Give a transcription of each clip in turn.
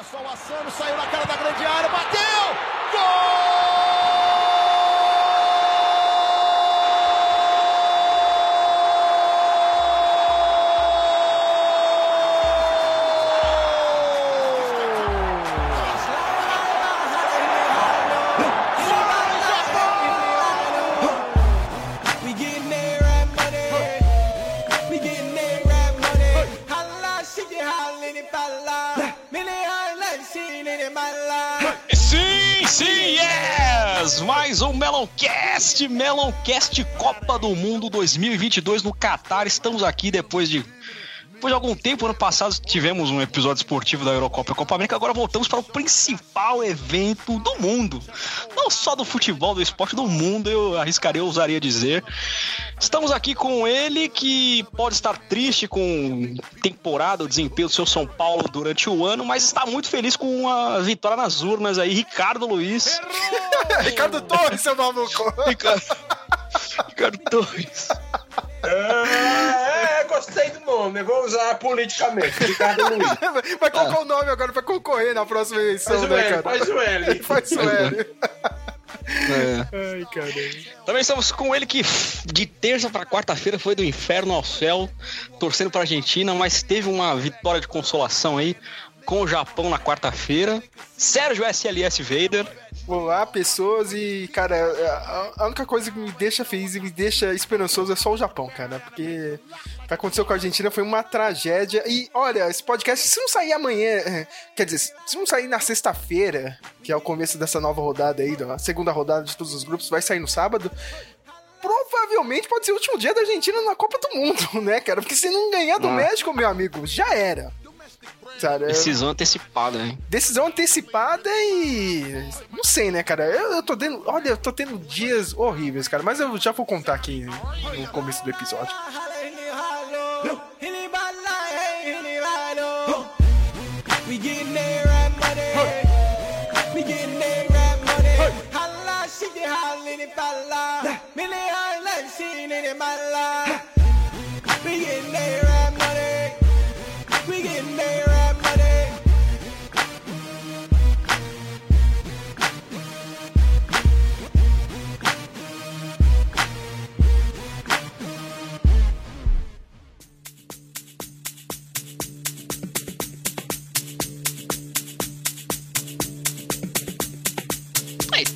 Olha só o Assano, saiu na cara da grande área, bateu! Gol! Meloncast Copa do Mundo 2022 no Catar. Estamos aqui depois de depois de algum tempo, ano passado tivemos um episódio esportivo da Eurocopa e Copa América, agora voltamos para o principal evento do mundo. Não só do futebol, do esporte do mundo, eu arriscaria, eu ousaria dizer. Estamos aqui com ele que pode estar triste com temporada, o desempenho do seu São Paulo durante o ano, mas está muito feliz com a vitória nas urnas aí, Ricardo Luiz. Ricardo Torres, seu maluco. Ricardo, Ricardo Torres. É, gostei do nome. Vou usar politicamente. Ricardo Luiz. Vai colocar o nome agora pra concorrer na próxima eleição, Faz o né, L, cara? faz o L. Faz o L. É. Ai, caramba. Também estamos com ele que de terça para quarta-feira foi do inferno ao céu, torcendo para a Argentina, mas teve uma vitória de consolação aí com o Japão na quarta-feira. Sérgio SLS Vader. Olá, pessoas, e, cara, a única coisa que me deixa feliz e me deixa esperançoso é só o Japão, cara, porque que aconteceu com a Argentina foi uma tragédia. E, olha, esse podcast, se não sair amanhã, eh, quer dizer, se não sair na sexta-feira, que é o começo dessa nova rodada aí, da segunda rodada de todos os grupos, vai sair no sábado. Provavelmente pode ser o último dia da Argentina na Copa do Mundo, né, cara? Porque se não ganhar do Ah. México, meu amigo, já era. Sabe? Decisão antecipada, hein? Decisão antecipada e. Não sei, né, cara? Eu, eu tô tendo. Olha, eu tô tendo dias horríveis, cara. Mas eu já vou contar aqui no começo do episódio. in it. Million life seen in it, my life. Be in there,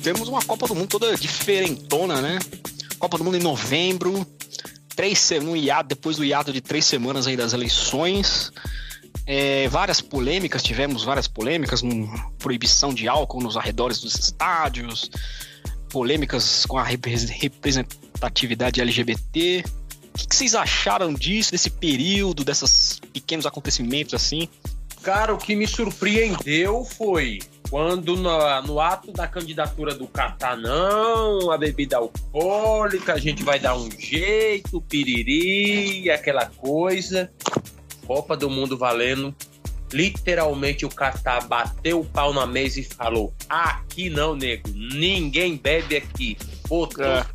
temos uma Copa do Mundo toda diferentona, né? Copa do Mundo em novembro, três no hiato, depois do hiato de três semanas aí das eleições. É, várias polêmicas, tivemos várias polêmicas, proibição de álcool nos arredores dos estádios, polêmicas com a repre- representatividade LGBT. O que, que vocês acharam disso, desse período, desses pequenos acontecimentos assim? Cara, o que me surpreendeu foi quando no, no ato da candidatura do Catar, não, a bebida alcoólica, a gente vai dar um jeito, piriri, aquela coisa. Copa do Mundo valendo. Literalmente o Catar bateu o pau na mesa e falou: aqui não, nego, ninguém bebe aqui. Botou É.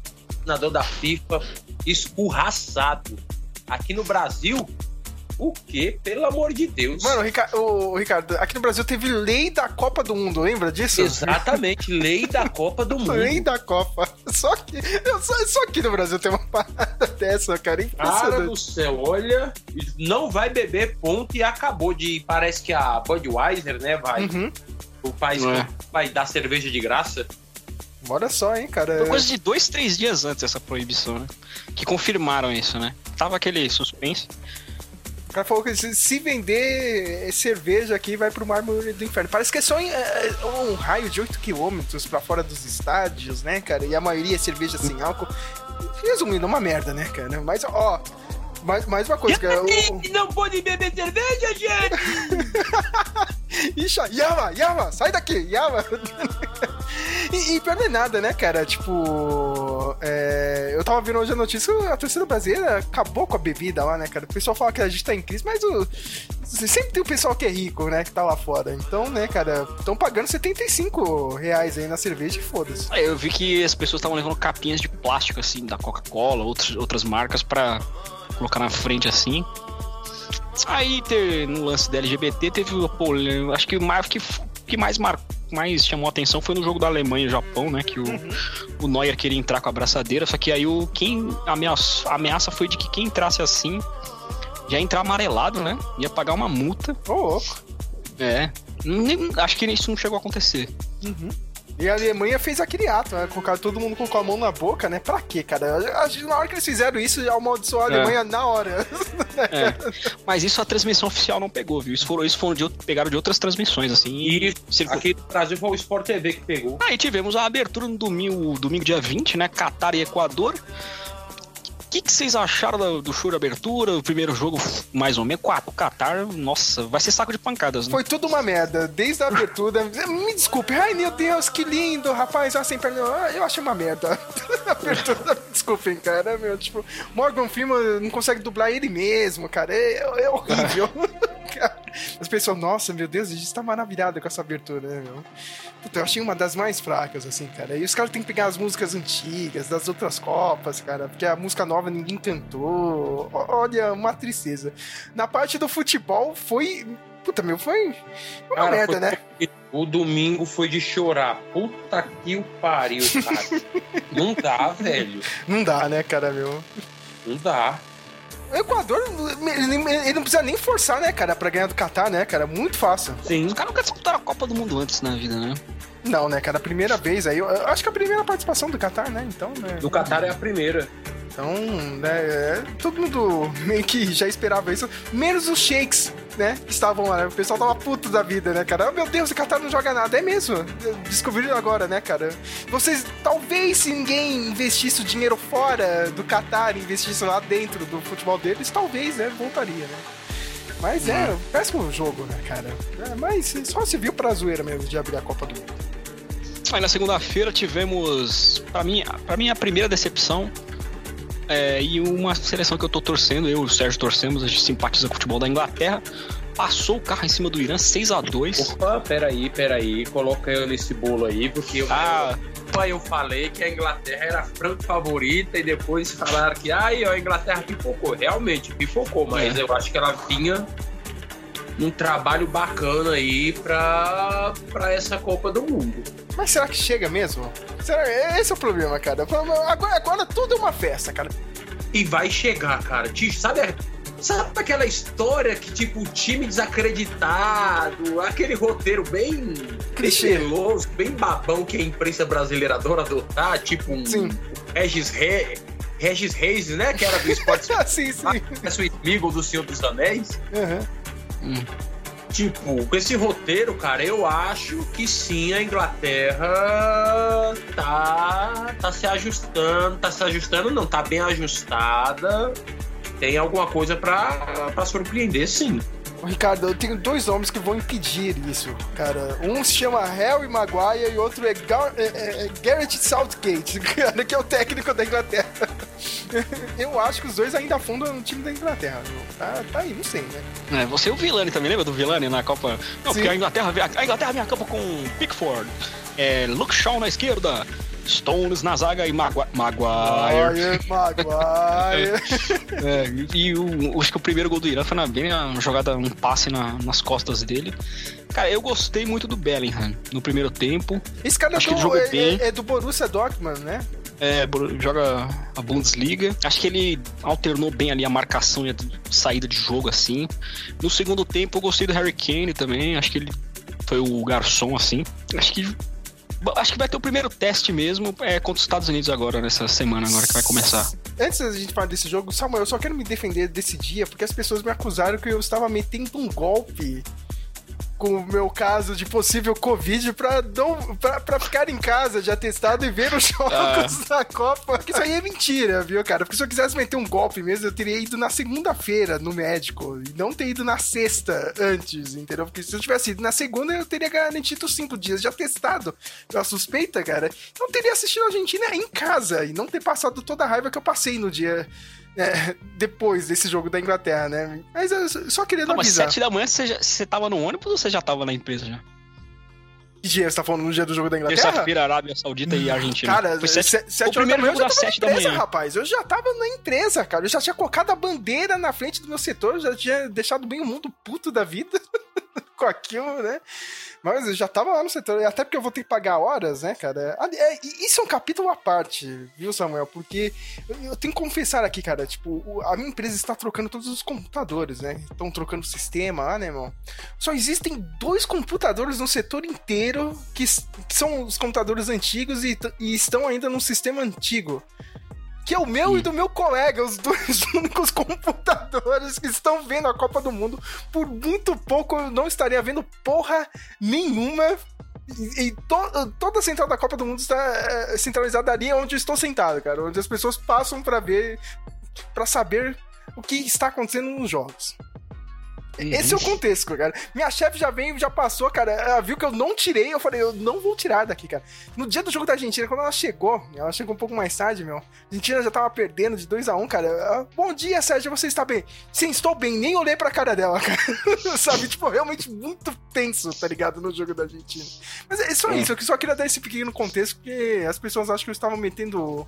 treinador da FIFA escurraçado. Aqui no Brasil, o quê? Pelo amor de Deus. Mano, o Ricardo, o Ricardo, aqui no Brasil teve lei da Copa do Mundo, lembra disso? Exatamente, lei da Copa do Mundo. Lei da Copa. Só que. Só, só aqui no Brasil tem uma parada dessa, cara. Cara do céu, olha, não vai beber ponto e acabou de. Parece que a Budweiser, né, vai. Uhum. O país É. que vai dar cerveja de graça. Olha só, hein, cara. Foi coisa de dois, três dias antes dessa proibição, né? Que confirmaram isso, né? Tava aquele suspense. O cara falou que se, vender cerveja aqui, vai pro mármore do inferno. Parece que é só em, é, um raio de 8 km pra fora dos estádios, né, cara? E a maioria é cerveja sem álcool. Resumindo, uma merda, né, cara? Mas, ó, mais, mais uma coisa, cara. O, Não pode beber cerveja, gente! Ixi, Yama, Yama, sai daqui, Yama. e, e pior não é nada, né, cara? Tipo, é, eu tava vendo hoje a notícia a torcida brasileira acabou com a bebida lá, né, cara? O pessoal fala que a gente tá em crise, mas o, sempre tem o pessoal que é rico, né, que tá lá fora. Então, né, cara, estão pagando 75 reais aí na cerveja e foda-se. Aí eu vi que as pessoas estavam levando capinhas de plástico, assim, da Coca-Cola, outras, outras marcas, pra colocar na frente assim. Aí ter, no lance da LGBT teve o. Acho que o que, que mais mar, mais chamou a atenção foi no jogo da Alemanha e Japão, né? Que o, o Neuer queria entrar com a abraçadeira, só que aí o quem ameaça, a ameaça foi de que quem entrasse assim já ia entrar amarelado, né? Ia pagar uma multa. Ô, louco. É. Nem- acho que isso não chegou a acontecer. E a Alemanha fez aquele ato, né? Colocaram todo mundo com a mão na boca, né? Pra quê, cara? Acho que na hora que eles fizeram isso, já amaldiçoou a É. Alemanha na hora. É. Mas isso a transmissão oficial não pegou, viu? Isso foram, isso foram de, pegaram de outras transmissões, assim. E circu- aqui no Brasil foi o Sport TV que pegou. Aí tivemos a abertura no domingo, domingo dia 20, né? Catar e Equador. Que, que vocês acharam do, do show de abertura? O primeiro jogo, mais ou menos. Qua- O Qatar, nossa, vai ser saco de pancadas, né? Foi tudo uma merda, desde a abertura. Me desculpe, ai meu Deus, que lindo, rapaz, ó, sem perna. Eu achei uma merda. A abertura, desculpem, cara, meu, tipo, Morgan Freeman não consegue dublar ele mesmo, cara, é, é horrível. Cara, As pessoas, nossa, meu Deus, a gente tá maravilhado com essa abertura, né, meu? Puta, eu achei uma das mais fracas, assim, cara. E os caras têm que pegar as músicas antigas, das outras Copas, cara, porque a música nova ninguém cantou. Olha, uma tristeza. Na parte do futebol, foi. Puta, meu, foi uma Cara, merda, foi- né? O domingo foi de chorar. Puta que o pariu, cara. não dá, velho. Não dá, né, cara, meu? Não dá. O Equador, ele, ele não precisa nem forçar, né, cara, pra ganhar do Catar, né, cara? Muito fácil. Sim. Os caras nunca disputaram a Copa do Mundo antes na vida, né? Não, né, cara? A primeira vez aí. Eu eu acho que a primeira participação do Qatar, né? Então, né? Do Qatar é a primeira. Então, né, é, todo mundo meio que já esperava isso, menos os sheiks, né, que estavam lá, né? o pessoal tava puto da vida, né, cara? Oh, meu Deus, o Qatar não joga nada, é mesmo, descobriram agora, né, cara? Vocês, talvez se ninguém investisse o dinheiro fora do Qatar, investisse lá dentro do futebol deles, talvez, né, voltaria, né? Mas é, péssimo jogo, né, cara? É, mas só se viu pra zoeira mesmo de abrir a Copa do Mundo. Aí na segunda-feira tivemos, pra mim, pra mim a primeira decepção é, e uma seleção que eu tô torcendo, eu e o Sérgio torcemos, a gente simpatiza com o futebol da Inglaterra, passou o carro em cima do Irã 6 a 2 Opa, peraí, peraí. Coloca eu nesse bolo aí, porque eu, Ah, eu, eu falei que a Inglaterra era a franca favorita e depois falaram que ai, a Inglaterra pipocou. Realmente, pipocou, mas É. eu acho que ela vinha num trabalho bacana aí pra, pra essa Copa do Mundo. Mas será que chega mesmo? Será? Esse é o problema, cara. Agora, agora tudo é uma festa, cara. E vai chegar, cara. Sabe, sabe aquela história que, tipo, o time desacreditado, aquele roteiro bem Clichê. meloso, bem babão que a imprensa brasileira adora adotar, tipo um Sim. Regis, Re... Regis Reis, né? Que era do esporte sim, sim. o Smigol do Senhor dos Anéis. Uhum. Tipo, com esse roteiro, cara, eu acho que sim, a Inglaterra tá, tá se ajustando, tá se ajustando, não, tá bem ajustada. Tem alguma coisa pra, pra surpreender, sim. Ricardo, eu tenho dois nomes que vão impedir isso, cara. Um se chama Harry Maguire e outro é, Gar é, é- é Garrett Southgate, cara, que é o técnico da Inglaterra. Eu acho que os dois ainda afundam no time da Inglaterra. viu? Tá, tá aí, não sei, né? é, você e o Vilani também, lembra do Vilani na Copa? Não, Sim. porque a Inglaterra, a Inglaterra vem a campo com Pickford, é, Luke Shaw na esquerda, Stones na zaga e Magua- Maguire. Maguire, Maguire. É, e o, acho que o primeiro gol do Irã foi na, bem uma jogada, um passe na- nas costas dele. Cara, eu gostei muito do Bellingham no primeiro tempo. Esse cara é Acho ele do, jogou é, bem. é- é do Borussia Dortmund, né? É, joga a Bundesliga. Acho que ele alternou bem ali a marcação e a saída de jogo, assim. No segundo tempo, eu gostei do Harry Kane também. Acho que ele foi o garçom, assim. Acho que. Acho que vai ter o primeiro teste mesmo é, contra os Estados Unidos agora, nessa semana agora que vai começar. Antes da gente falar desse jogo, Samuel, eu só quero me defender desse dia, porque as pessoas me acusaram que eu estava metendo um golpe com o meu caso de possível Covid pra, não, pra, pra ficar em casa de atestado e ver os jogos da Copa. Porque isso aí é mentira, viu, cara? Porque se eu quisesse meter um golpe mesmo, eu teria ido na segunda-feira no médico e não ter ido na sexta antes, entendeu? Porque se eu tivesse ido na segunda, eu teria garantido cinco dias de atestado pela suspeita, cara. Não teria assistido a Argentina em casa e não ter passado toda a raiva que eu passei no dia é, depois desse jogo da Inglaterra, né? Mas eu só queria Não, mas avisar. sete da manhã você, já, você tava no ônibus ou você já tava na empresa já? Que dia você tá falando no dia do jogo da Inglaterra? Terça-feira, Arábia Saudita e Argentina. Cara, Foi sete- se- sete o primeiro jogo da das manhã sete da na empresa, manhã. rapaz. Eu já tava na empresa, cara. Eu já tinha colocado a bandeira na frente do meu setor, eu já tinha deixado bem o mundo puto da vida com aquilo, né? Mas eu já tava lá no setor, até porque eu vou ter que pagar horas, né, cara? Ali- é, isso é um capítulo à parte, viu, Samuel? Porque eu, tenho que confessar aqui, cara, tipo, a minha empresa está trocando todos os computadores, né? Estão trocando o sistema lá, né, irmão? Só existem dois computadores no setor inteiro que, que são os computadores antigos e, e estão ainda num sistema antigo. Que é o meu e do meu colega, os dois únicos computadores que estão vendo a Copa do Mundo. Por muito pouco eu não estaria vendo porra nenhuma. E, e to- toda a central da Copa do Mundo está eh, centralizada ali onde eu estou sentado, cara. Onde as pessoas passam pra ver, pra saber o que está acontecendo nos jogos. Esse é o contexto, cara. Minha chefe já veio, já passou, cara. Ela viu que eu não tirei. Eu falei, eu não vou tirar daqui, cara. No dia do jogo da Argentina, quando ela chegou, ela chegou um pouco mais tarde, meu. A Argentina já tava perdendo de 2 a 1 um, cara. Ela, Bom dia, Sérgio, você está bem? Sim, estou bem. Nem olhei pra cara dela, cara. Sabe? Tipo, realmente muito tenso, tá ligado? No jogo da Argentina. Mas é só isso. Eu só queria dar esse pequeno contexto, porque as pessoas acham que eu estava metendo.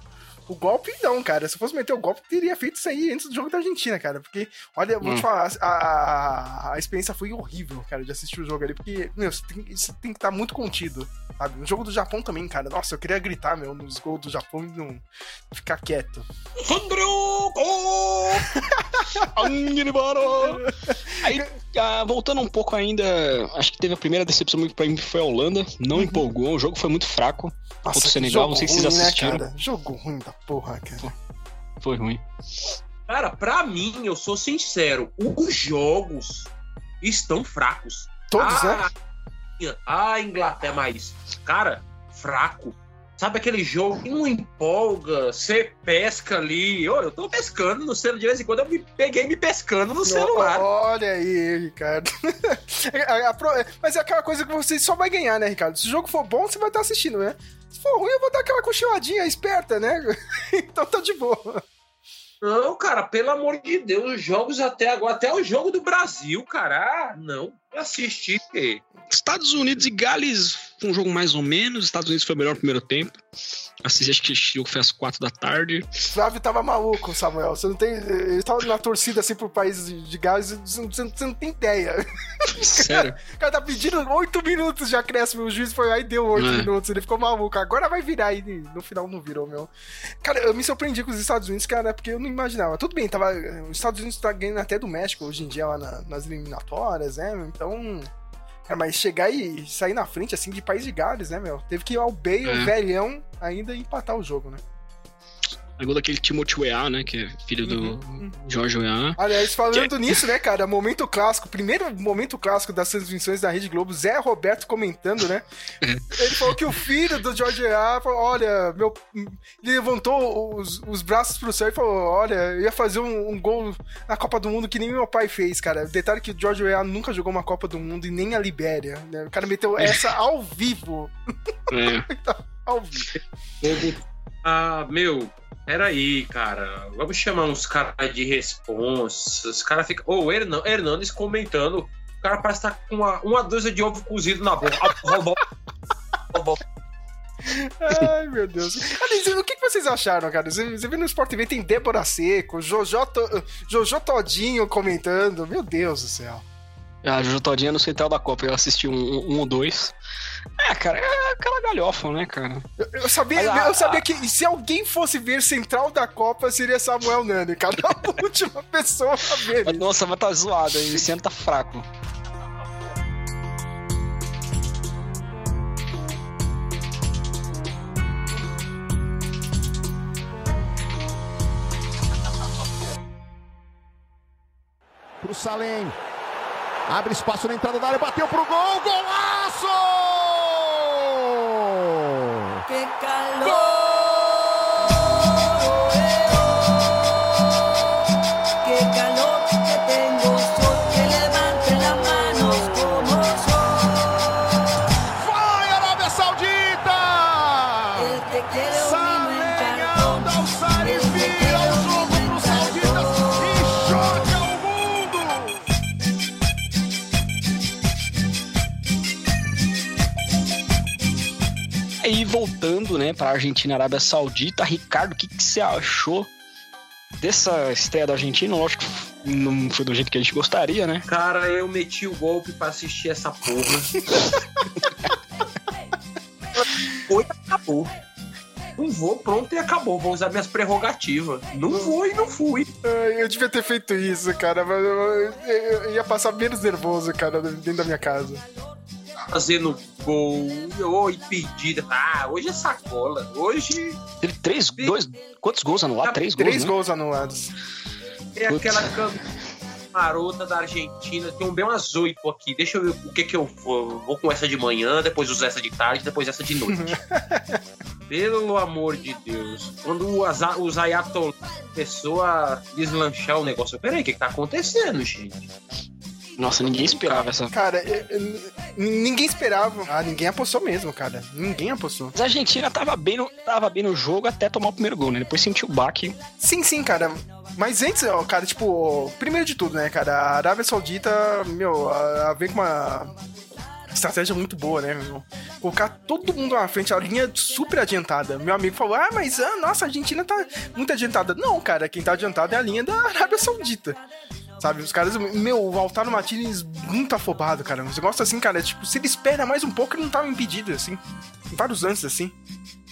O golpe, não, cara. Se eu fosse meter o golpe, teria feito isso aí antes do jogo da Argentina, cara. Porque, olha, vou Hum. te falar, a, a, a experiência foi horrível, cara, de assistir o jogo ali. Porque, meu, você tem, você tem que estar muito contido, sabe? No jogo do Japão também, cara. Nossa, eu queria gritar, meu, nos gols do Japão e não ficar quieto. Aí, ah, voltando um pouco ainda, acho que teve a primeira decepção muito pra mim que foi a Holanda. Não empolgou, o jogo foi muito fraco. Nossa, Contra o Senegal, não sei se vocês né, assistiram. cara? Jogo ruim da porra, cara. Foi ruim. Cara, pra mim, eu sou sincero, os jogos estão fracos. Todos, né? né? A Inglaterra, mas, cara, fraco. Sabe aquele jogo que não empolga, você pesca ali. Ô, eu tô pescando no celular de vez em quando, eu me peguei me pescando no celular. Olha aí, Ricardo. Mas é aquela coisa que você só vai ganhar, né, Ricardo? Se o jogo for bom, você vai estar assistindo, né? Se for ruim, eu vou dar aquela cochiladinha esperta, né? Então tá de boa. Não, cara, pelo amor de Deus, os jogos até agora, até o jogo do Brasil, cara. Ah, não. Eu assisti. Estados Unidos e Gales foi um jogo mais ou menos. Estados Unidos foi o melhor primeiro tempo. Assisti, acho que esse jogo foi às quatro da tarde. Flávio tava maluco, Samuel. Você não tem. Ele tava na torcida assim pro país de Gales, você não, você não- tem ideia. Sério. O cara tá pedindo oito minutos de acréscimo. O juiz foi e deu oito É. minutos. Ele ficou maluco. Agora vai virar. E no final não virou, meu. Cara, eu me surpreendi com os Estados Unidos, cara, porque eu não imaginava. Tudo bem, tava. Os Estados Unidos tá ganhando até do México hoje em dia lá na- nas eliminatórias, né? Então. Cara, mas chegar e sair na frente, assim, de país de Gales, né, meu? Teve que ir ao Bale, É. velhão, ainda empatar o jogo, né? É gol daquele Timothy Weah, né? Que é filho do Uhum. George Weah. Aliás, falando nisso, né, cara, momento clássico, primeiro momento clássico das transmissões da Rede Globo, Zé Roberto comentando, né? Ele falou que o filho do George A. falou: olha, meu. Ele levantou os, os braços pro céu e falou: olha, eu ia fazer um, um gol na Copa do Mundo que nem meu pai fez, cara. Detalhe que o George A. nunca jogou uma Copa do Mundo e nem a Libéria, né? O cara meteu essa ao vivo. É. Ao vivo. Ah, meu, peraí, cara. Vamos chamar uns caras de responsa. Os caras ficam. Ô, o Hernan- Hernandes comentando. O cara parece estar com uma, uma dúzia de ovo cozido na boca. Ai, meu Deus. Aliás, o que vocês acharam, cara? Você, viu no Sport TV, tem Débora Seco, Jojo, Jojo Todinho comentando. Meu Deus do céu. A Jojo Todinha no Central da Copa, eu assisti um, um ou dois. É, cara, é aquela galhofa, né, cara? Eu, eu sabia, a- eu sabia que se alguém fosse ver Central da Copa, seria Samuel Nani, cara. A última pessoa a ver. Mas, nossa, vai tá zoado, esse ano tá fraco. Pro Salem. Abre espaço na entrada da área, bateu pro gol, golaço! ¡Qué calor! ¡Qué né, pra Argentina e Arábia Saudita, Ricardo, o que, que você achou dessa estreia da Argentina? Lógico que não foi do jeito que a gente gostaria, né? Cara, eu meti o golpe pra assistir essa porra. Foi, acabou. Não vou, pronto e acabou. Vou usar minhas prerrogativas. Não vou e não fui. Eu devia ter feito isso, cara, mas eu, eu- eu ia passar menos nervoso, cara, dentro da minha casa. Fazendo gol, oi, pedida. Ah, hoje é sacola. Hoje Teve três, dois, quantos gols anulados? Três gols, Três né? gols anulados. é aquela camisa marota da Argentina. Tem bem umas oito aqui. Deixa eu ver o que que eu vou. Vou com essa de manhã, depois uso essa de tarde, depois essa de noite. Pelo amor de Deus. Quando o, Aza- o Zayatollah começou a deslanchar o negócio, eu, peraí, o que, que tá acontecendo, gente? Nossa, ninguém esperava essa. Cara, eu- eu- ninguém esperava. Ah, ninguém apostou mesmo, cara. Ninguém apostou. Mas a Argentina tava bem, no, tava bem no jogo até tomar o primeiro gol, né? Depois sentiu o baque. Sim, sim, cara. Mas antes, ó, cara, tipo, primeiro de tudo, né, cara, a Arábia Saudita, meu, a- a- vem com uma estratégia muito boa, né, meu? Colocar todo mundo na frente, a linha super adiantada. Meu amigo falou, ah, mas, ah, nossa, a Argentina tá muito adiantada. Não, cara, quem tá adiantado é a linha da Arábia Saudita. Sabe, os caras, meu, o Altaro Martinez muito afobado, cara. Uns negócios assim, cara, tipo, se ele espera mais um pouco, ele não tava impedido, assim. Vários lances, assim.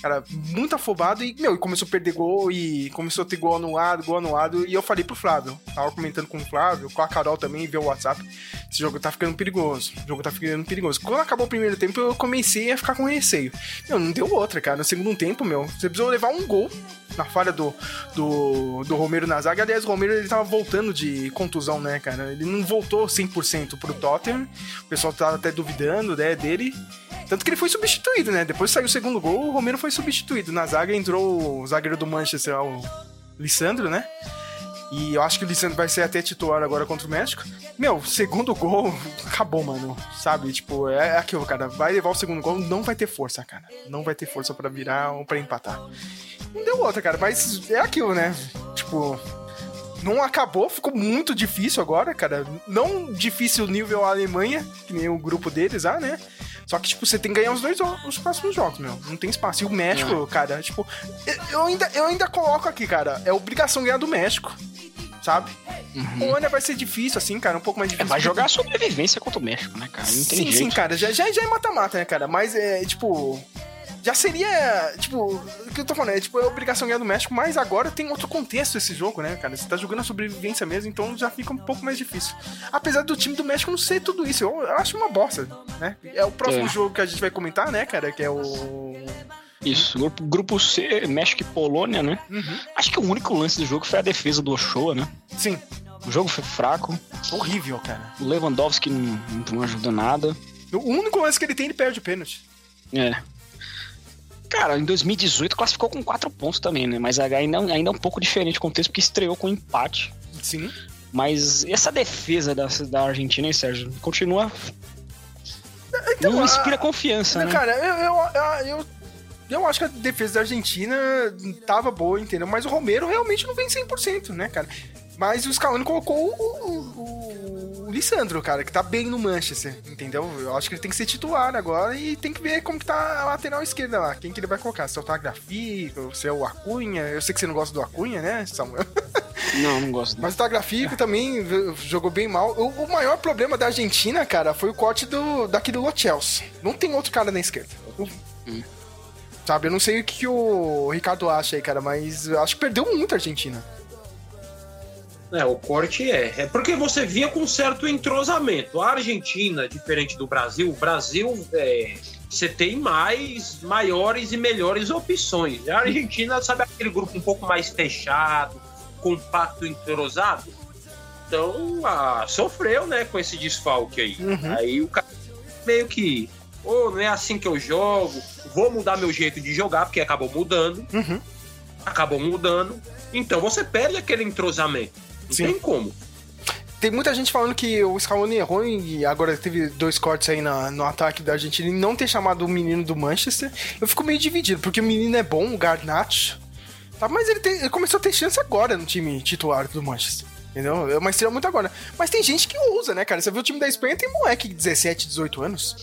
Cara, muito afobado e, meu, começou a perder gol e começou a ter gol anulado, gol anulado. E eu falei pro Flávio, tava comentando com o Flávio, com a Carol também, via o WhatsApp. Esse jogo tá ficando perigoso. O jogo tá ficando perigoso. Quando acabou o primeiro tempo, eu comecei a ficar com receio. Meu, não deu outra, cara. No segundo tempo, meu, você precisou levar um gol na falha do, do, do Romero na zaga. Aliás, o Romero ele tava voltando de contusão, né, cara? Ele não voltou 100% pro Tottenham. O pessoal tava até duvidando né, dele. Tanto que ele foi substituído, né? Depois saiu o segundo gol, o Romero foi substituído. Na zaga entrou o zagueiro do Manchester, o Lissandro, né? E eu acho que o Lissandro vai ser até titular agora contra o México. Meu, segundo gol, acabou, mano. Sabe? Tipo, é aquilo, cara. Vai levar o segundo gol, não vai ter força, cara. Não vai ter força pra virar ou pra empatar. Não deu outra, cara. Mas é aquilo, né? Tipo, não acabou, ficou muito difícil agora, cara. Não difícil nível Alemanha, que nem o grupo deles lá, né? Só que, tipo, você tem que ganhar os dois os próximos jogos, meu. Não tem espaço. E o México, cara, tipo, eu- ainda, eu ainda coloco aqui, cara, é obrigação ganhar do México. Sabe? O Ana vai ser difícil, assim, cara, um pouco mais É, difícil. vai jogar a sobrevivência contra o México, né, cara? Não tem Sim, jeito. sim, cara. Já, já, já é mata-mata, né, cara? Mas é, tipo. Já seria, tipo, o que eu tô falando, é, tipo, é obrigação ganhar do México, mas agora tem outro contexto esse jogo, né, cara? Você tá jogando a sobrevivência mesmo, então já fica um pouco mais difícil. Apesar do time do México não ser tudo isso, eu, eu acho uma bosta, né? É o próximo É. jogo que a gente vai comentar, né, cara? Que é o. Isso, grupo, grupo C, México e Polônia, né? Uhum. Acho que o único lance do jogo foi a defesa do Ochoa, né? Sim, O jogo foi fraco, horrível, cara. o Lewandowski não, não ajudou nada. O único lance que ele tem, ele perde o pênalti. É. Cara, em 2018 classificou com quatro pontos também, né? Mas ainda, ainda é um pouco diferente o contexto, porque estreou com empate. Sim. Mas essa defesa da, da Argentina, hein, Sérgio? Continua. Então, não a- inspira confiança, né? Cara, eu, eu, eu, eu acho que a defesa da Argentina tava boa, entendeu? Mas o Romero realmente não vem 100%, né, cara? Mas o Scaloni colocou o, o, o Lissandro, cara, que tá bem no Manchester, entendeu? Eu acho que ele tem que ser titular agora e tem que ver como que tá a lateral esquerda lá. Quem que ele vai colocar? Se é o Tagrafico, se é o Acunha. Eu sei que você não gosta do Acunha, né, Samuel? Não, não gosto. Mas o Tagrafico também jogou bem mal. O, o maior problema da Argentina, cara, foi o corte do, daqui do Lo Celso. Não tem outro cara na esquerda. O- Sabe, eu não sei o que, que o Ricardo acha aí, cara, mas eu acho que perdeu muito a Argentina. É, o corte é. É porque você via com certo entrosamento. A Argentina, diferente do Brasil, o Brasil é, você tem mais, maiores e melhores opções. A Argentina, sabe aquele grupo um pouco mais fechado, compacto, entrosado? Então, ah, sofreu, né, com esse desfalque aí. Uhum. Aí o cara meio que, ô, não é assim que eu jogo, vou mudar meu jeito de jogar, porque acabou mudando Uhum. acabou mudando. Então você perde aquele entrosamento. Não Sim. tem como. Tem muita gente falando que o Scaloni errou e agora teve dois cortes aí na- no ataque da Argentina e não ter chamado o menino do Manchester. Eu fico meio dividido, porque o menino é bom, o Garnacho, tá? mas ele, tem- ele começou a ter chance agora no time titular do Manchester. Entendeu? É uma estrela muito agora. Mas tem gente que usa, né, cara? Você viu o time da Espanha, tem moleque de 17, 18 anos.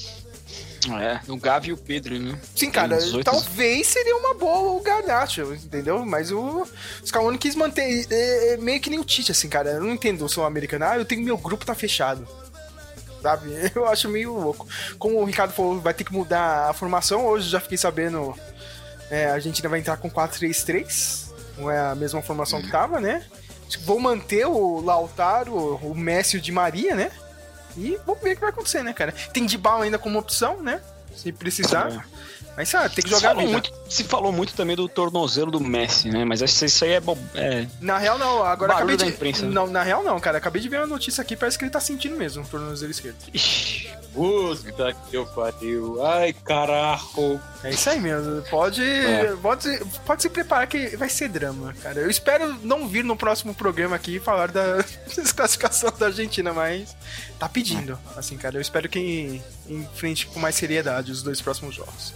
É, o Gavi e o Pedro, né? Sim, cara, Tem 18. talvez seria uma boa o Garnacho, entendeu? Mas o Scaloni quis manter. É, é meio que nem o Tite, assim, cara. Eu não entendo o sul-americano. Ah, eu tenho meu grupo tá fechado. Sabe? Eu acho meio louco. Como o Ricardo falou, vai ter que mudar a formação. Hoje já fiquei sabendo. É, a Argentina vai entrar com 4-3-3. Não é a mesma formação que tava, né? Vou manter o Lautaro, o Messi e o Di Maria, né? E vamos ver o que vai acontecer, né, cara? Tem de bala ainda como opção, né? Se precisar. Mas sabe, tem que jogar falou muito, se falou muito também do tornozelo do Messi, né? Mas acho que isso aí é, bo... é Na real, não. Agora Barulho acabei da de. imprensa, né? Não, na real, não, cara. Acabei de ver uma notícia aqui, parece que ele tá sentindo mesmo o tornozelo esquerdo. Ixi, Puta que eu pariu. Ai, carajo. É isso aí mesmo. Pode, É. pode, pode se preparar que vai ser drama, cara. Eu espero não vir no próximo programa aqui falar da desclassificação da Argentina, mas tá pedindo. Assim, cara, eu espero que enfrente com mais seriedade os dois próximos jogos.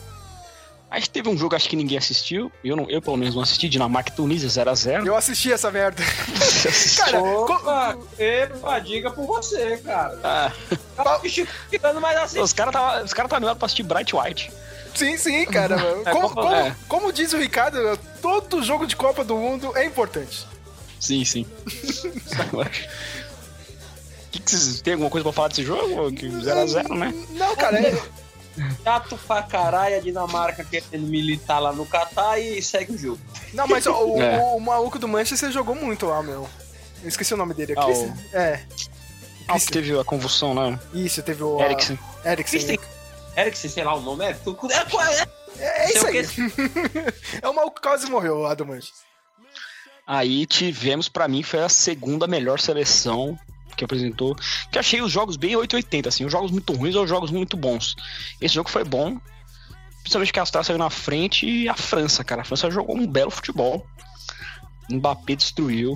A gente teve um jogo, acho que ninguém assistiu. Eu, não, eu pelo menos não assisti. Dinamarca e Tunísia 0x0. Eu assisti essa merda. Cara, Opa, epa, diga por você, cara. Ah, Tá ficando mais assim. os caras estavam os cara tá animados pra assistir Bright White. Sim, sim, cara. mano. É, como, como- é. como diz o Ricardo, todo jogo de Copa do Mundo é importante. Sim, sim. que que vocês tem alguma coisa pra falar desse jogo? Que 0x0, né? Não, cara, é, Chato pra caralho a Dinamarca querendo militar lá no Catar e segue o jogo. não, mas ó, o, É. o, o maluco do Manchester jogou muito lá, meu. Eu esqueci o nome dele. Ah, Chris- o- É. Ah, que teve a convulsão, né? Isso, teve o. a- Eriksen. Eriksen. Eriksen, sei lá o nome, é, é, é, É, é isso aí. é o maluco que quase morreu lá do Manchester. Aí tivemos, pra mim, foi a segunda melhor seleção que apresentou. Que achei os jogos bem 880, assim, os jogos muito ruins ou os jogos muito bons. Esse jogo foi bom, principalmente que a Austrália saiu na frente e a França, cara. A França jogou um belo futebol. Mbappé destruiu.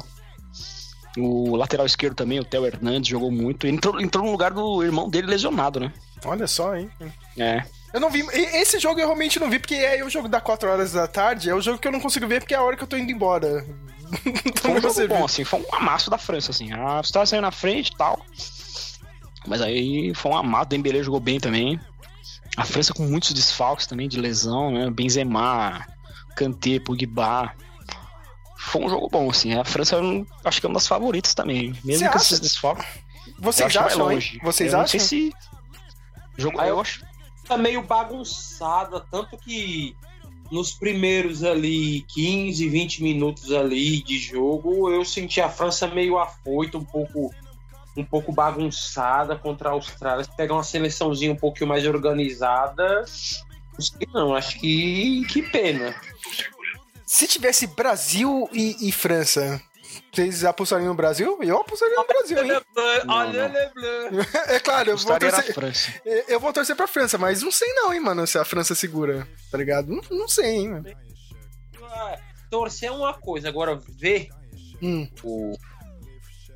O lateral esquerdo também, o Theo Hernandes, jogou muito. Entrou, entrou no lugar do irmão dele lesionado, né? Olha só, hein? É. Eu não vi. Esse jogo eu realmente não vi, porque é o jogo da 4 horas da tarde, é o jogo que eu não consigo ver porque é a hora que eu tô indo embora. Foi um jogo bom, assim, foi um amasso da França, assim. A Austrália saiu na frente e tal. Mas aí foi um amasso, o Dembélé jogou bem também. A França com muitos desfalques também de lesão, né? Benzema, Kanté, Pogba. Foi um jogo bom, assim. A França, eu acho que é uma das favoritas também. Mesmo com acha? esses desfalques. Vocês vai acham, longe. Vocês eu acham? Não sei se. Jogo, Ah, eu acho. tá meio bagunçada, tanto que nos primeiros ali 15, 20 minutos ali de jogo, eu senti a França meio afoita, um pouco um pouco bagunçada contra a Austrália. Se pegar uma seleçãozinha um pouquinho mais organizada, não acho que que pena. Se tivesse Brasil e, e França, vocês apostariam no Brasil? Eu apostaria no Brasil, hein? Não, não. É claro, eu vou, torcer, França. eu vou torcer pra França, mas não sei não, hein, mano, se a França segura, tá ligado? Não, não sei, hein, mano. Ah, Torcer é uma coisa, agora ver Hum. o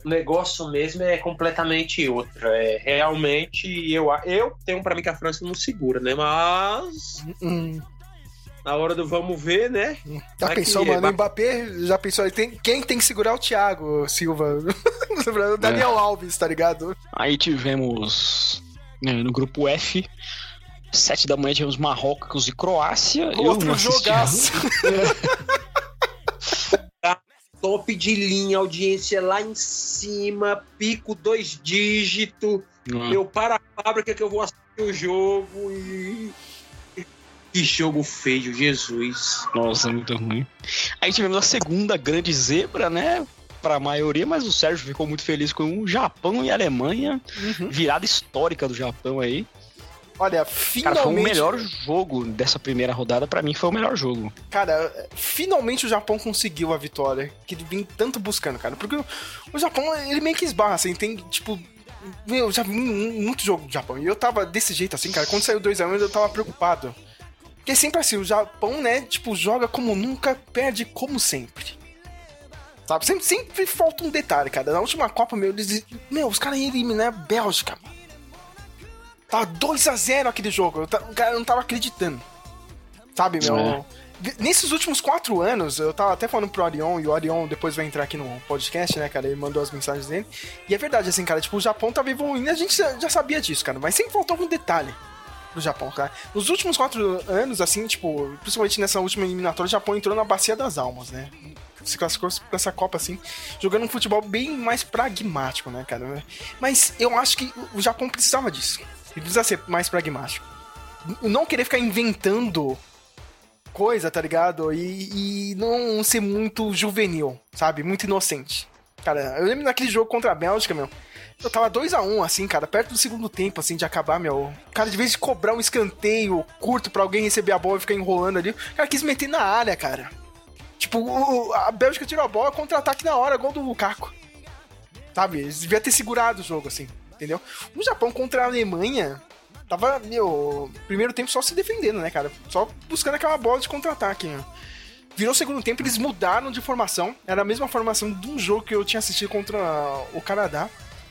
negócio mesmo é completamente outra. É, realmente, eu, eu tenho pra mim que a França não segura, né? Mas Hum. Na hora do vamos ver, né? Já Vai pensou, mano? O Mbappé já pensou. ele Tem, quem tem que segurar é o Thiago Silva? o Daniel Alves, tá ligado? Aí tivemos né, no grupo F, sete da manhã tivemos Marrocos e Croácia. eu Outro jogaço. Top de linha, audiência lá em cima, pico dois dígitos. Não. Eu para a fábrica que eu vou assistir o jogo e. Que jogo feio, Jesus. Nossa, muito ruim. Aí tivemos a segunda grande zebra, né? Pra maioria, mas o Sérgio ficou muito feliz com o Japão e a Alemanha. Uhum. Virada histórica do Japão aí. Olha, Cara, finalmente. foi o melhor jogo dessa primeira rodada. Pra mim, foi o melhor jogo. Cara, finalmente o Japão conseguiu a vitória que ele vem tanto buscando, cara. Porque o, Japão, ele meio que esbarra, assim, tem, tipo. Meu, eu já vi mu- muito jogo do Japão. E eu tava desse jeito, assim, cara. Quando saiu 2x1, eu tava preocupado. Porque sempre assim, o Japão, né, tipo, joga como nunca, perde como sempre. Sabe? Sempre, sempre falta um detalhe, cara. Na última Copa, meu, eles. Meu, os caras iam eliminar a Bélgica, mano. Tava 2x0 aquele jogo. O cara não tava acreditando. Sabe, meu? É. Nesses últimos quatro anos, eu tava até falando pro Orion, e o Orion depois vai entrar aqui no podcast, né, cara? Ele mandou as mensagens dele. E é verdade, assim, cara, tipo, o Japão tava evoluindo, a gente já, já sabia disso, cara, mas sempre faltava um detalhe. Japão, cara. Nos últimos quatro anos, assim, tipo, principalmente nessa última eliminatória, o Japão entrou na bacia das almas, né? Se classificou pra essa Copa, assim, jogando um futebol bem mais pragmático, né, cara? Mas eu acho que o Japão precisava disso. Ele precisa ser mais pragmático. Não querer ficar inventando coisa, tá ligado? E, e não ser muito juvenil, sabe? Muito inocente. Cara, eu lembro daquele jogo contra a Bélgica, meu. Eu tava 2 a 1 um, assim, cara, perto do segundo tempo, assim, de acabar, meu. Cara, de vez de cobrar um escanteio curto pra alguém receber a bola e ficar enrolando ali, o cara quis meter na área, cara. Tipo, a Bélgica tirou a bola, contra-ataque na hora, gol do Lukaku. Sabe? Eles ter segurado o jogo, assim, entendeu? O Japão contra a Alemanha tava, meu, primeiro tempo só se defendendo, né, cara? Só buscando aquela bola de contra-ataque, né? Virou o segundo tempo, eles mudaram de formação. Era a mesma formação de um jogo que eu tinha assistido contra o Canadá.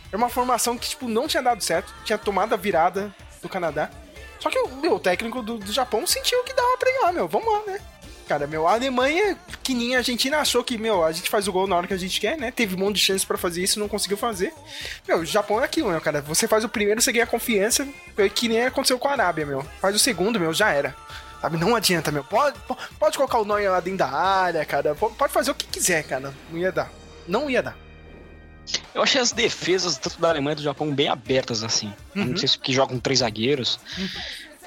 Era uma formação que, tipo, não tinha dado certo. Tinha tomado a virada do Canadá. Só que o meu técnico do, do Japão sentiu que dava pra ganhar, meu. Vamos lá, né? Cara, meu, a Alemanha, pequenininha, a Argentina achou que, meu, a gente faz o gol na hora que a gente quer, né? Teve um monte de chances para fazer isso, não conseguiu fazer. Meu, o Japão é aquilo, meu, cara. Você faz o primeiro, você ganha confiança, que nem aconteceu com a Arábia, meu. Faz o segundo, meu, já era. Sabe, não adianta, meu. Pode, pode colocar o Neuer lá dentro da área, cara. Pode fazer o que quiser, cara. Não ia dar. Não ia dar. Eu achei as defesas tanto da Alemanha e do Japão bem abertas, assim. Uhum. Não sei se porque jogam três zagueiros. Uhum.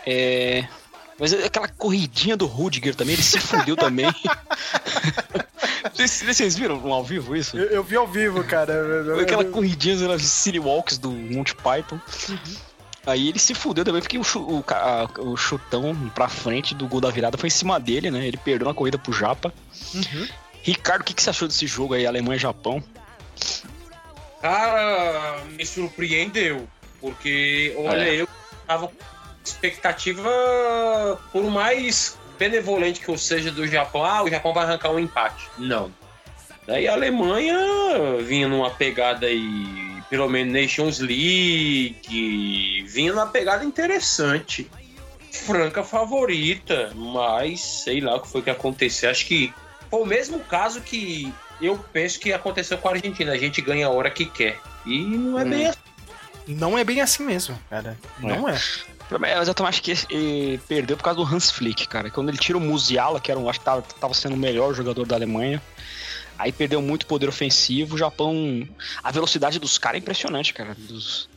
É... Mas aquela corridinha do Rudiger também, ele se fudeu também. vocês, vocês viram ao vivo isso? Eu, eu vi ao vivo, cara. Aquela corridinha nas City Walks do Monty Python. Uhum. Aí ele se fudeu também, porque o, o, a, o, chutão pra frente do gol da virada foi em cima dele, né? Ele perdeu na corrida pro Japa. Uhum. Ricardo, o que, que você achou desse jogo aí, Alemanha e Japão? Cara, me surpreendeu. Porque, olha, é. eu tava com expectativa, por mais benevolente que eu seja do Japão, ah, o Japão vai arrancar um empate. Não. Daí a Alemanha vinha numa pegada aí pelo menos Nations League, vinha numa pegada interessante. Franca favorita, mas sei lá o que foi que aconteceu. Acho que foi o mesmo caso que eu penso que aconteceu com a Argentina. A gente ganha a hora que quer. E não é hum. bem assim. Não é bem assim mesmo, cara. Não é. é. Mas eu também acho que perdeu por causa do Hans Flick, cara. Quando ele tira o Musiala, que era um, acho que tava, tava sendo o melhor jogador da Alemanha, Aí perdeu muito poder ofensivo. O Japão. A velocidade dos caras é impressionante, cara. Dos,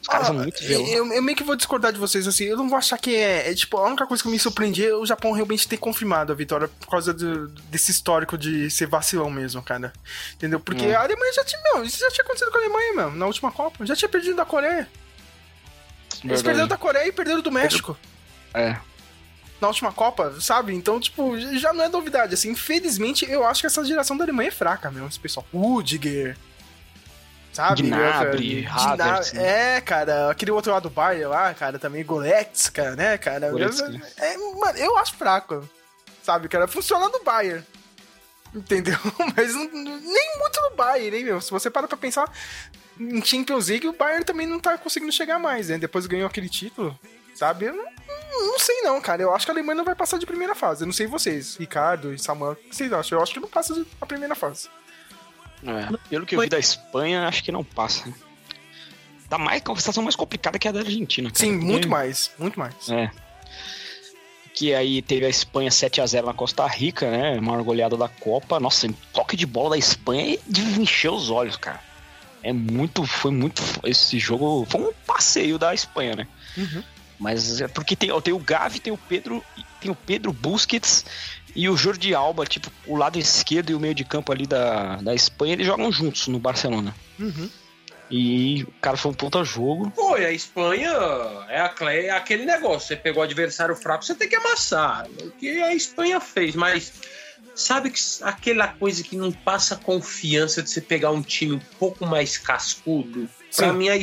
os caras ah, são muito velozes. Eu, eu, meio que vou discordar de vocês, assim. Eu não vou achar que é, é, Tipo, a única coisa que me surpreendia é o Japão realmente ter confirmado a vitória por causa do, desse histórico de ser vacilão mesmo, cara. Entendeu? Porque hum. a Alemanha já tinha. Meu, isso já tinha acontecido com a Alemanha mesmo, na última Copa. Já tinha perdido da Coreia. Verdade. Eles perderam da Coreia e perderam do México. É na última Copa, sabe? Então, tipo, já não é novidade. Assim, infelizmente, eu acho que essa geração da Alemanha é fraca mesmo. Esse pessoal. Rudiger. Sabe? Gnabry, Havertz. Né? É, cara. Aquele outro lado do Bayern lá, cara, também. Goretzka, né, cara? Goretzka. É, mano, eu acho fraco. Sabe, cara? Funciona no Bayern. Entendeu? Mas não, nem muito no Bayern, hein, meu? Se você para pra pensar em Champions League, o Bayern também não tá conseguindo chegar mais, né? Depois ganhou aquele título, sabe? Eu não, não sei não, cara. Eu acho que a Alemanha não vai passar de primeira fase. Eu não sei vocês, Ricardo e Samuel. O que vocês acham? Eu acho que não passa a primeira fase. É, pelo que eu vi da Espanha, acho que não passa. Tá mais, uma situação mais complicada que a da Argentina. Cara. Sim, muito mais. Muito mais. É. Que aí teve a Espanha 7 a 0 na Costa Rica, né? Maior goleada da Copa. Nossa, toque de bola da Espanha de encher os olhos, cara. É muito. Foi muito. Esse jogo foi um passeio da Espanha, né? Uhum. Mas é porque tem, tem o Gavi, tem o Pedro, tem o Pedro Busquets e o Jordi Alba, tipo, o lado esquerdo e o meio de campo ali da, da Espanha, eles jogam juntos no Barcelona. Uhum. E, cara, foi um puta jogo. Foi, a Espanha é, a, é aquele negócio. Você pegou o adversário fraco, você tem que amassar. O que a Espanha fez, mas sabe que aquela coisa que não passa confiança de você pegar um time um pouco mais cascudo? Sim. Pra mim, a